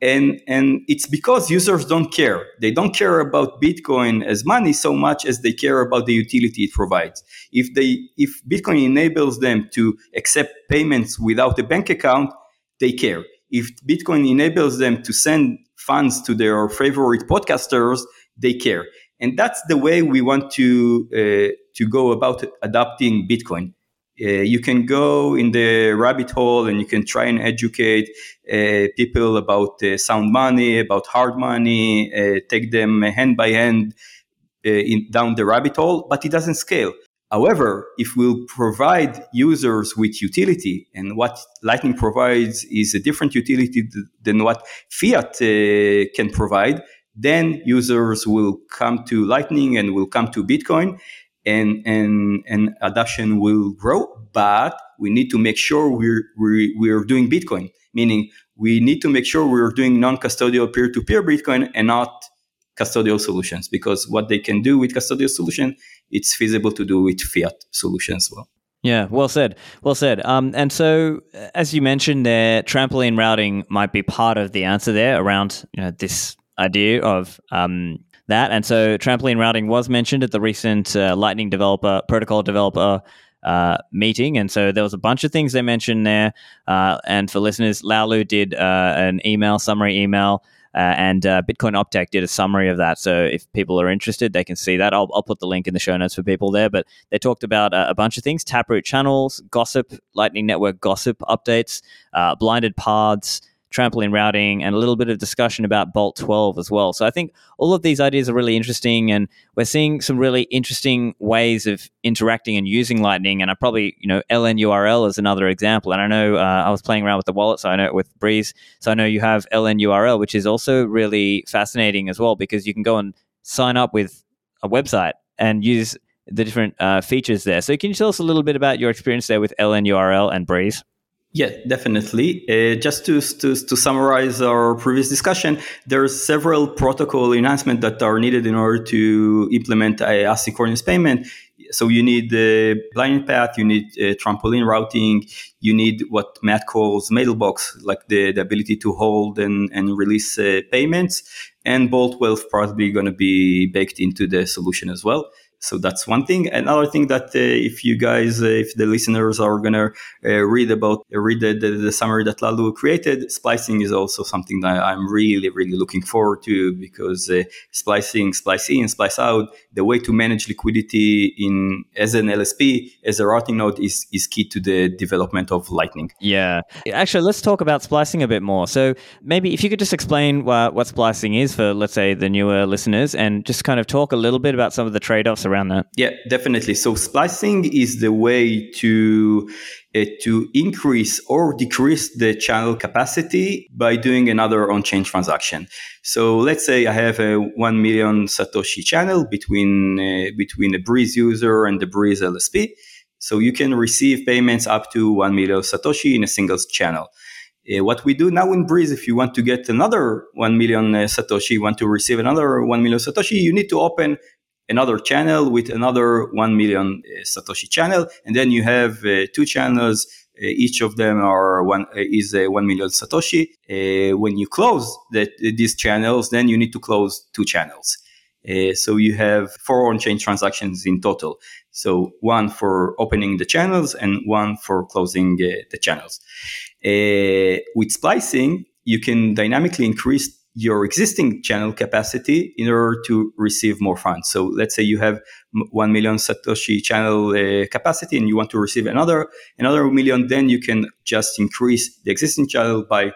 And and it's because users don't care. They don't care about bitcoin as money so much as they care about the utility it provides. If they if bitcoin enables them to accept payments without a bank account they care. If bitcoin enables them to send funds to their favorite podcasters they care and that's the way we want to uh, to go about adopting Bitcoin. Uh, you can go in the rabbit hole and you can try and educate uh, people about uh, sound money, about hard money, uh, take them hand by hand uh, in, down the rabbit hole, but it doesn't scale. However, if we'll provide users with utility, and what Lightning provides is a different utility than what Fiat can provide, then users will come to Lightning and will come to Bitcoin and, and, and adoption will grow. But we need to make sure we're, we're, we're doing Bitcoin, meaning we need to make sure we're doing non-custodial peer-to-peer Bitcoin and not custodial solutions because what they can do with custodial solution, it's feasible to do with fiat solutions as well. Yeah, well said. Well said. Um, and so, as you mentioned there, trampoline routing might be part of the answer there around you know, this idea of um, that. And so trampoline routing was mentioned at the recent uh, Lightning developer protocol developer uh, meeting, and so there was a bunch of things they mentioned there. Uh, and for listeners, Laolu did uh, an email summary email. Uh, and uh, Bitcoin Optech did a summary of that. So if people are interested, they can see that. I'll, I'll put the link in the show notes for people there. But they talked about a bunch of things Taproot channels, Gossip, Lightning Network Gossip updates, blinded paths, trampoline routing, and a little bit of discussion about Bolt 12 as well. So I think all of these ideas are really interesting, and we're seeing some really interesting ways of interacting and using Lightning. And I probably, you know, LNURL is another example. And I know uh, I was playing around with the wallet, so I know with Breeze, so I know you have LNURL, which is also really fascinating as well because you can go and sign up with a website and use the different uh, features there. So can you tell us a little bit about your experience there with LNURL and Breeze? Yeah, definitely. Uh, just to, to, to summarize our previous discussion, there are several protocol enhancements that are needed in order to implement a asynchronous payment. So you need the blind path, you need uh, trampoline routing, you need what Matt calls mailbox, like the, the ability to hold and, and release uh, payments. And Bolt 12 probably going to be baked into the solution as well. So that's one thing. Another thing that uh, if you guys, uh, if the listeners are gonna uh, read about, uh, read the, the, the, summary that Laolu created, splicing is also something that I'm really, really looking forward to because uh, splicing, splice in, splice out, the way to manage liquidity in as an LSP, as a routing node is, is key to the development of Lightning. Yeah. Actually, let's talk about splicing a bit more. So maybe if you could just explain what, what splicing is for, let's say, the newer listeners and just kind of talk a little bit about some of the trade-offs around that. Yeah, definitely. So splicing is the way to uh, to increase or decrease the channel capacity by doing another on-chain transaction. So let's say I have a 1 million Satoshi channel between uh, between a Breeze user and the Breeze LSP. So you can receive payments up to 1 million Satoshi in a single channel. Uh, what we do now in Breeze, if you want to get another 1 million uh, Satoshi, want to receive another 1 million Satoshi, you need to open another channel with another 1 million uh, Satoshi channel. And then you have uh, two channels. Uh, each of them are one uh, is a 1 million Satoshi. when you close that, these channels, then you need to close two channels. so you have four on-chain transactions in total. So one for opening the channels and one for closing the channels. Uh, with splicing, you can dynamically increase your existing channel capacity in order to receive more funds. So let's say you have 1 million Satoshi channel uh, capacity and you want to receive another, another million, then you can just increase the existing channel by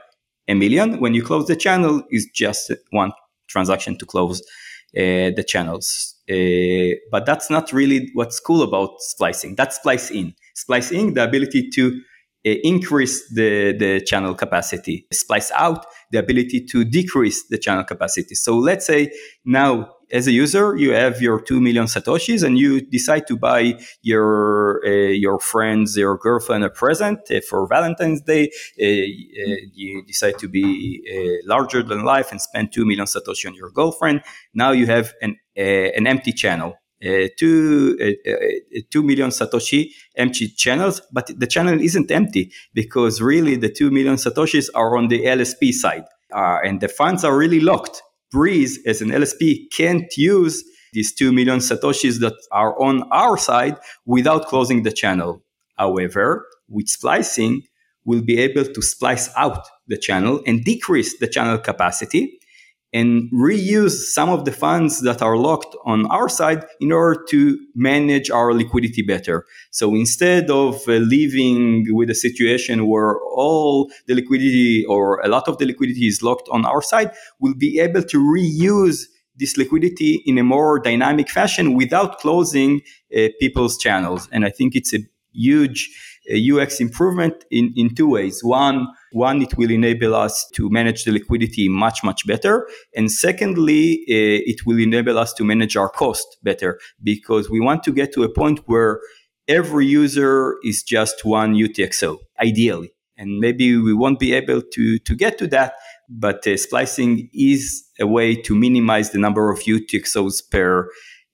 a million. When you close the channel, is just one transaction to close uh, the channels. Uh, but that's not really what's cool about splicing. That's splice in. Splice in, the ability to increase the, the channel capacity, splice out the ability to decrease the channel capacity. So let's say now as a user, you have your 2 million Satoshis and you decide to buy your, uh, your friends, your girlfriend a present uh, for Valentine's Day. Uh, uh you decide to be uh, larger than life and spend 2 million Satoshi on your girlfriend. Now you have an, an empty channel uh, two, uh, uh, 2 million Satoshi empty channels, but the channel isn't empty because really the 2 million Satoshis are on the LSP side and the funds are really locked. Breeze as an LSP can't use these 2 million Satoshis that are on our side without closing the channel. However, with splicing, we'll be able to splice out the channel and decrease the channel capacity and reuse some of the funds that are locked on our side in order to manage our liquidity better. So instead of uh, living with a situation where all the liquidity or a lot of the liquidity is locked on our side, we'll be able to reuse this liquidity in a more dynamic fashion without closing uh, people's channels. And I think it's a huge uh, UX improvement in, in two ways. One, one, it will enable us to manage the liquidity much, much better. And secondly, uh, it will enable us to manage our cost better because we want to get to a point where every user is just one UTXO, ideally. And maybe we won't be able to, to get to that, but uh, splicing is a way to minimize the number of UTXOs per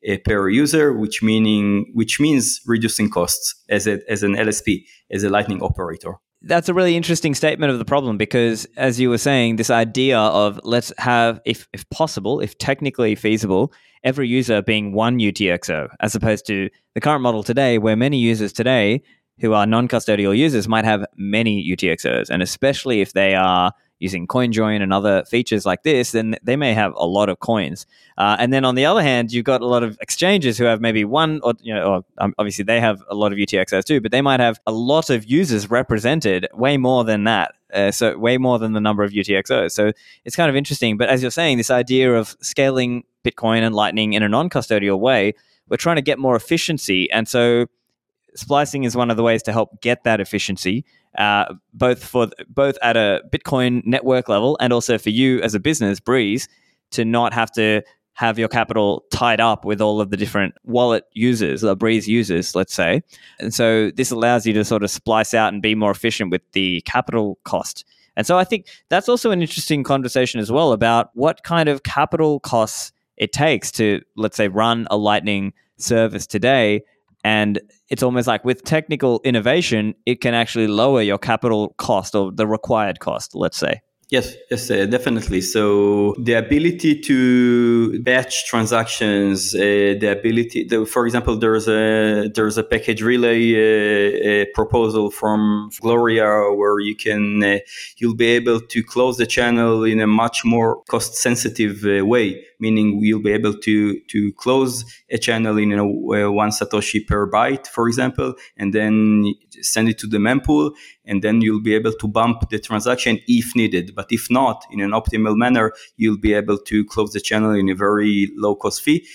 uh, per user, which meaning which means reducing costs as a, as an LSP, as a Lightning operator. That's a really interesting statement of the problem because, as you were saying, this idea of let's have, if, if possible, if technically feasible, every user being one UTXO, as opposed to the current model today, where many users today who are non custodial users might have many UTXOs. And especially if they are using CoinJoin and other features like this, then they may have a lot of coins. Uh, and then on the other hand, you've got a lot of exchanges who have maybe one, or you know, or, um, obviously they have a lot of UTXOs too, but they might have a lot of users represented, way more than that. Uh, so way more than the number of UTXOs. So it's kind of interesting. But as you're saying, this idea of scaling Bitcoin and Lightning in a non-custodial way, we're trying to get more efficiency, and so splicing is one of the ways to help get that efficiency uh, both for both at a Bitcoin network level and also for you as a business, Breeze, to not have to have your capital tied up with all of the different wallet users, the Breeze users, let's say. And so this allows you to sort of splice out and be more efficient with the capital cost. And so I think that's also an interesting conversation as well about what kind of capital costs it takes to, let's say, run a Lightning service today and it's almost like with technical innovation, it can actually lower your capital cost or the required cost, let's say. Yes, yes, uh, definitely. So the ability to batch transactions, uh, the ability, the, for example, there's a there's a package relay uh, proposal from Gloria where you can uh, you'll be able to close the channel in a much more cost sensitive uh, way, meaning you'll be able to to close a channel in a, uh, one satoshi per byte, for example, and then send it to the mempool, and then you'll be able to bump the transaction if needed but if not, in an optimal manner, you'll be able to close the channel in a very low cost fee.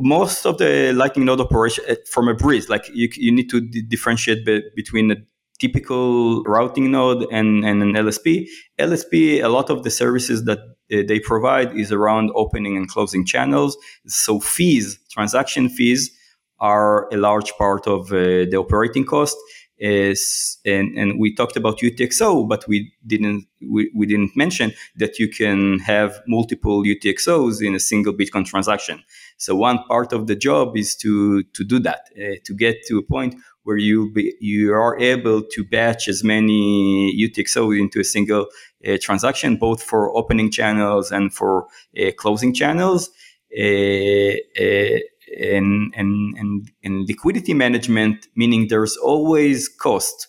Most of the Lightning node operation eh, from a breeze, like you, you need to d- differentiate be- between a typical routing node and, and an LSP. LSP, a lot of the services that uh, they provide is around opening and closing channels. So fees, transaction fees, are a large part of uh, the operating cost is and, and we talked about UTXO, but we didn't we, we didn't mention that you can have multiple UTXOs in a single Bitcoin transaction. So one part of the job is to to do that, uh, to get to a point where you be you are able to batch as many UTXOs into a single uh, transaction, both for opening channels and for uh, closing channels. Uh, uh, and, and, and, and liquidity management, meaning there's always cost.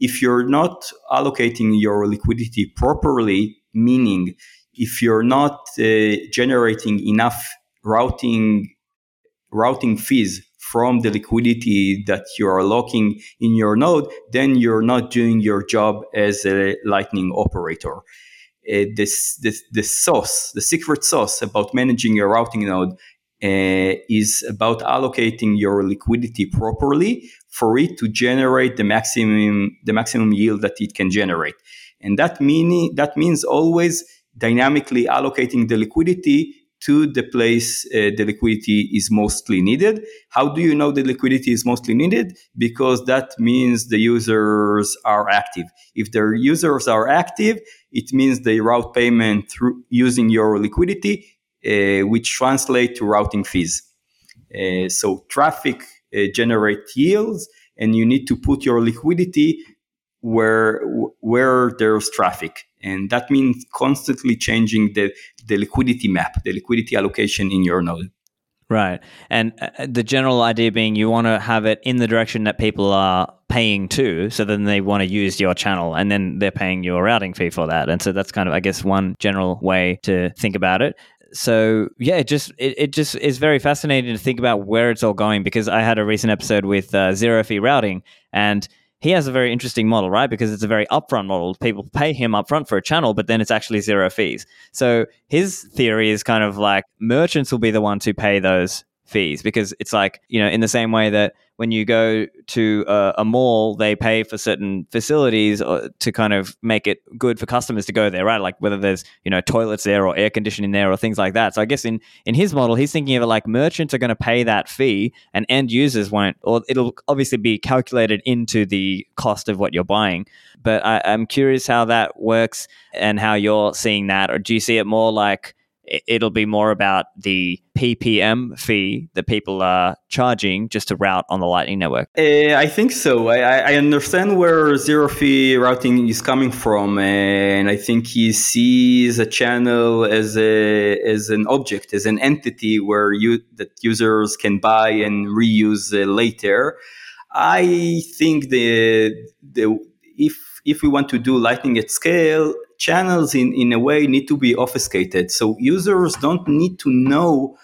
If you're not allocating your liquidity properly, meaning if you're not uh, generating enough routing routing fees from the liquidity that you are locking in your node, then you're not doing your job as a Lightning operator. Uh, this, this, the sauce, the secret sauce about managing your routing node is about allocating your liquidity properly for it to generate the maximum the maximum yield that it can generate and that meaning that means always dynamically allocating the liquidity to the place uh, the liquidity is mostly needed. How do you know the liquidity is mostly needed? Because that means the users are active. If their users are active, it means they route payment through using your liquidity uh, which translate to routing fees. Uh, so traffic uh, generate yields, and you need to put your liquidity where where there's traffic, and that means constantly changing the the liquidity map, the liquidity allocation in your node. Right. And uh, the general idea being you want to have it in the direction that people are paying to. So then they want to use your channel and then they're paying your routing fee for that. And so that's kind of, I guess, one general way to think about it so yeah, it just it, it just is very fascinating to think about where it's all going because I had a recent episode with uh, zero fee routing and he has a very interesting model, right? Because it's a very upfront model. People pay him upfront for a channel, but then it's actually zero fees. So his theory is kind of like merchants will be the ones who pay those fees because it's like you know in the same way that when you go to a, a mall they pay for certain facilities uh, to kind of make it good for customers to go there right? Like whether there's you know toilets there or air conditioning there or things like that. So i guess in in his model he's thinking of it like merchants are going to pay that fee and end users won't or it'll obviously be calculated into the cost of what you're buying. But I, i'm curious how that works and how you're seeing that or do you see it more like it'll be more about the ppm fee that people are charging just to route on the lightning network. Uh, i think so. I, I, understand where zero fee routing is coming from and i think he sees a channel as a as an object as an entity where you that users can buy and reuse uh, later. I think the the if if we want to do lightning at scale channels in, in a way need to be obfuscated. So users don't need to know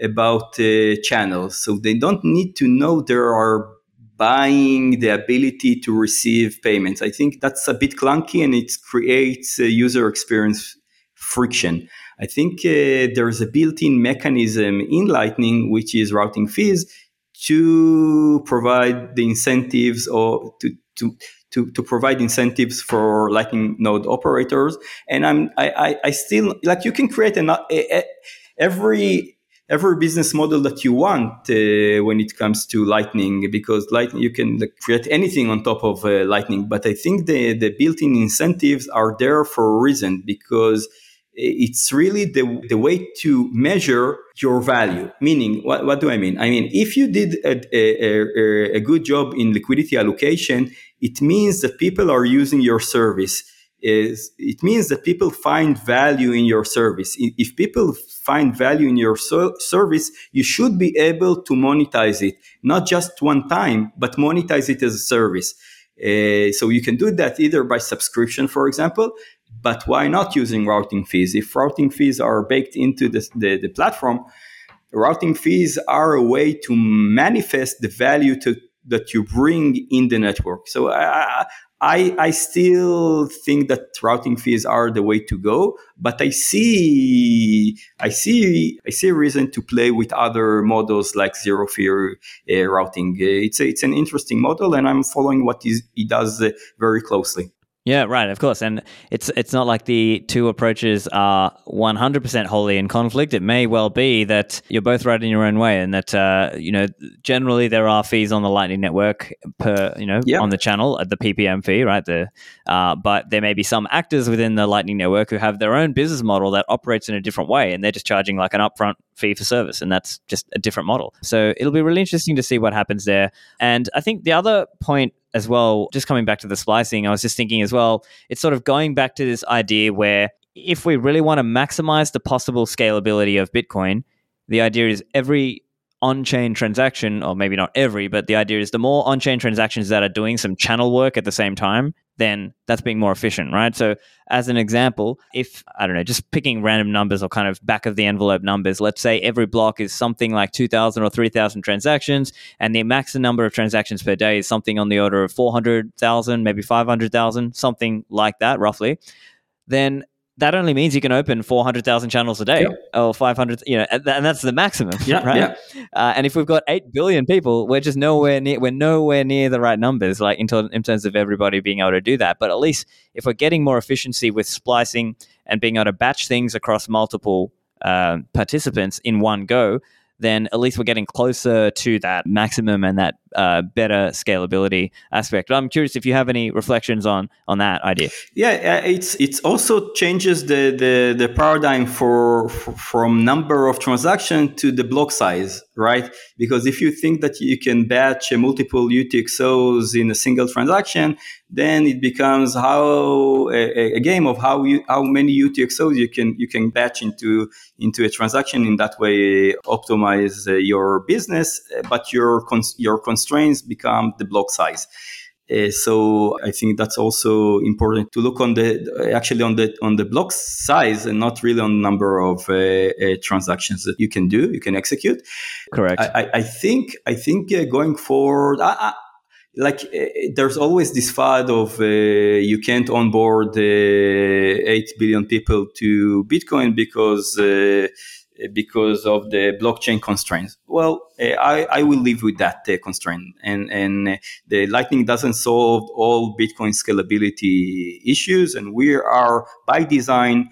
about uh, channels. So they don't need to know there are buying the ability to receive payments. I think that's a bit clunky and it creates user experience friction. I think uh, there's a built-in mechanism in Lightning, which is routing fees, to provide the incentives or to, to to, to provide incentives for Lightning node operators. And I'm I, I, still like you can create an, a, a, every every business model that you want uh, when it comes to Lightning because Lightning you can like, create anything on top of uh, Lightning. But I think the the built-in incentives are there for a reason because it's really the, the way to measure your value. Meaning, what, what do I mean? I mean, if you did a, a, a, good job in liquidity allocation, it means that people are using your service. is it means that people find value in your service. If people find value in your so- service, you should be able to monetize it, not just one time, but monetize it as a service. Uh, so you can do that either by subscription, for example, but why not using routing fees? If routing fees are baked into the, the, the platform, routing fees are a way to manifest the value to, that you bring in the network. So I, I, I still think that routing fees are the way to go, but I see I see I see a reason to play with other models like zero fee uh, routing. It's a, it's an interesting model, and I'm following what he does uh, very closely. Yeah, right. Of course, and it's it's not like the two approaches are one hundred percent wholly in conflict. It may well be that you're both right in your own way, and that uh, you know generally there are fees on the Lightning Network per you know yep. on the channel at the PPM fee, right? The uh, but there may be some actors within the Lightning Network who have their own business model that operates in a different way, and they're just charging like an upfront fee for service, and that's just a different model. So it'll be really interesting to see what happens there. And I think the other point as well, just coming back to the splicing, I was just thinking as well, it's sort of going back to this idea where if we really want to maximize the possible scalability of Bitcoin, the idea is every on chain transaction, or maybe not every, but the idea is the more on chain transactions that are doing some channel work at the same time, then that's being more efficient, right? So, as an example, if I don't know, just picking random numbers or kind of back of the envelope numbers, let's say every block is something like 2,000 or 3,000 transactions, and the maximum number of transactions per day is something on the order of 400,000, maybe 500,000, something like that, roughly, then that only means you can open 400,000 channels a day yep. or 500, you know, and that's the maximum, yeah, right? Yeah. Uh, and if we've got 8 billion people, we're just nowhere near, we're nowhere near the right numbers, like in, to, in terms of everybody being able to do that. But at least if we're getting more efficiency with splicing and being able to batch things across multiple uh, participants in one go, then at least we're getting closer to that maximum and that uh, better scalability aspect. But I'm curious if you have any reflections on on that idea. Yeah, it's it's also changes the the, the paradigm for, for from number of transaction to the block size, right? Because if you think that you can batch multiple UTXOs in a single transaction, then it becomes how a, a, game of how you how many UTXOs you can you can batch into into a transaction in that way optimize uh, your business, but your your constraints become the block size. Uh, so I think that's also important to look on the actually on the on the block size and not really on number of uh, uh, transactions that you can do, you can execute. Correct. I, I think I think uh, going forward, I, I, like uh, there's always this fad of uh, you can't onboard eight billion people to Bitcoin because because of the blockchain constraints. Well, uh, I, I will live with that uh, constraint. And, and uh, the Lightning doesn't solve all Bitcoin scalability issues. And we are, by design,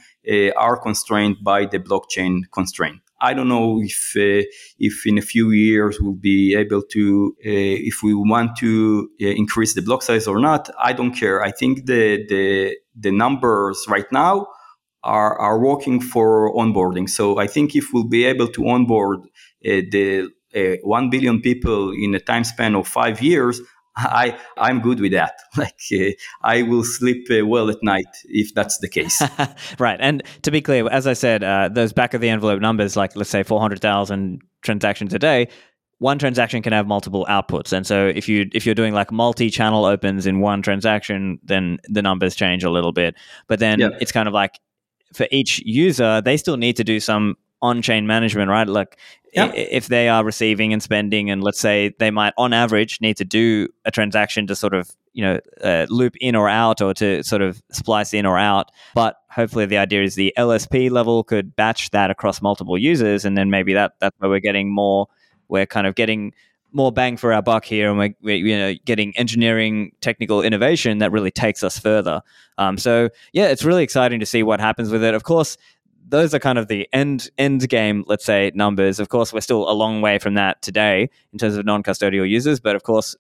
are constrained by the blockchain constraint. I don't know if uh, if in a few years we'll be able to uh, if we want to uh, increase the block size or not. I don't care. I think the the the numbers right now are, are working for onboarding. So I think if we'll be able to onboard uh, the uh, 1 billion people in a time span of five years, I, I'm good with that. Like, uh, I will sleep uh, well at night if that's the case. right. And to be clear, as I said, uh, those back of the envelope numbers, like let's say 400,000 transactions a day, one transaction can have multiple outputs and so if you if you're doing like multi-channel opens in one transaction then the numbers change a little bit but then yep. it's kind of like for each user, they still need to do some on-chain management, right? Like yep. if they are receiving and spending, and let's say they might, on average, need to do a transaction to sort of you know uh, loop in or out, or to sort of splice in or out. But hopefully, the idea is the LSP level could batch that across multiple users, and then maybe that that's where we're getting more. We're kind of getting more bang for our buck here, and we're, we're, you know getting engineering technical innovation that really takes us further. Um, so yeah, it's really exciting to see what happens with it. Of course, those are kind of the end end game, let's say, numbers. Of course, we're still a long way from that today in terms of non custodial users, but of course,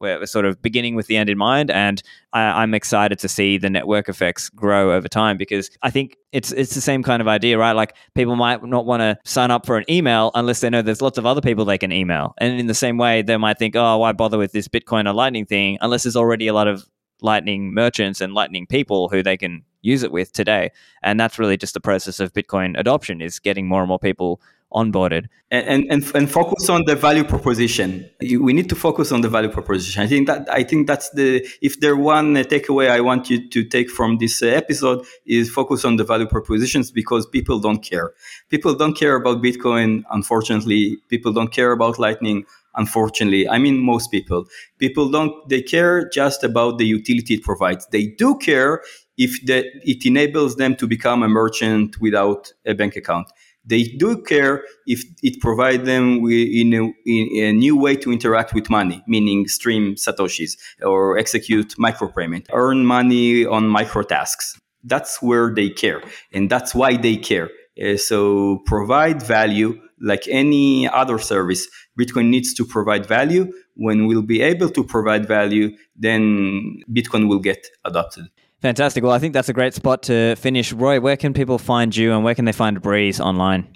we're, sort of beginning with the end in mind, and I, am excited to see the network effects grow over time because I think it's it's the same kind of idea, right? Like people might not want to sign up for an email unless they know there's lots of other people they can email, and in the same way, they might think, oh, why bother with this Bitcoin or Lightning thing unless there's already a lot of Lightning merchants and Lightning people who they can use it with today. And that's really just the process of Bitcoin adoption is getting more and more people onboarded. And, and and focus on the value proposition. We need to focus on the value proposition. I think that i think that's the if there one takeaway i want you to take from this episode is focus on the value propositions because people don't care. People don't care about bitcoin unfortunately. People don't care about lightning unfortunately. I mean most people. People don't they care just about the utility it provides. They do care if that it enables them to become a merchant without a bank account they do care if it provides them in a, in a, new way to interact with money, meaning stream satoshis or execute micropayment, earn money on micro tasks. That's where they care, and that's why they care. Uh, so provide value like any other service. Bitcoin needs to provide value. When we'll be able to provide value, then Bitcoin will get adopted. Fantastic. Well, I think that's a great spot to finish. Roy, where can people find you and where can they find Breeze online?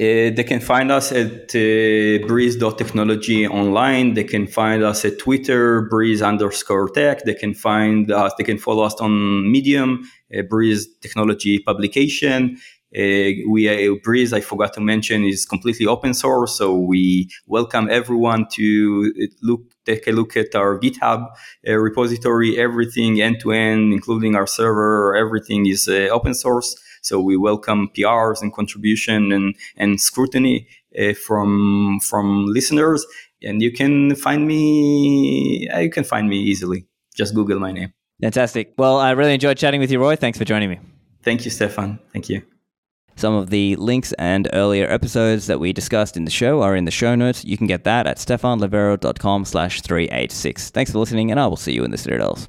Uh, they can find us at uh, breeze.technology online. They can find us at Twitter, breeze underscore tech. They can find us, they can follow us on Medium, uh, breeze technology publication. Uh, we uh, Breeze, I forgot to mention, is completely open source, so we welcome everyone to uh, look take a look at our GitHub uh, repository. Everything end to end, including our server, everything is uh, open source. So we welcome PRs and contribution and and scrutiny uh, from from listeners. And you can find me. you can find me easily. Just Google my name. Fantastic. Well, I really enjoyed chatting with you, Roy. Thanks for joining me. Thank you, Stephan. Thank you. Some of the links and earlier episodes that we discussed in the show are in the show notes. You can get that at stephanlivera.com slash 386. Thanks for listening, and I will see you in the Citadels.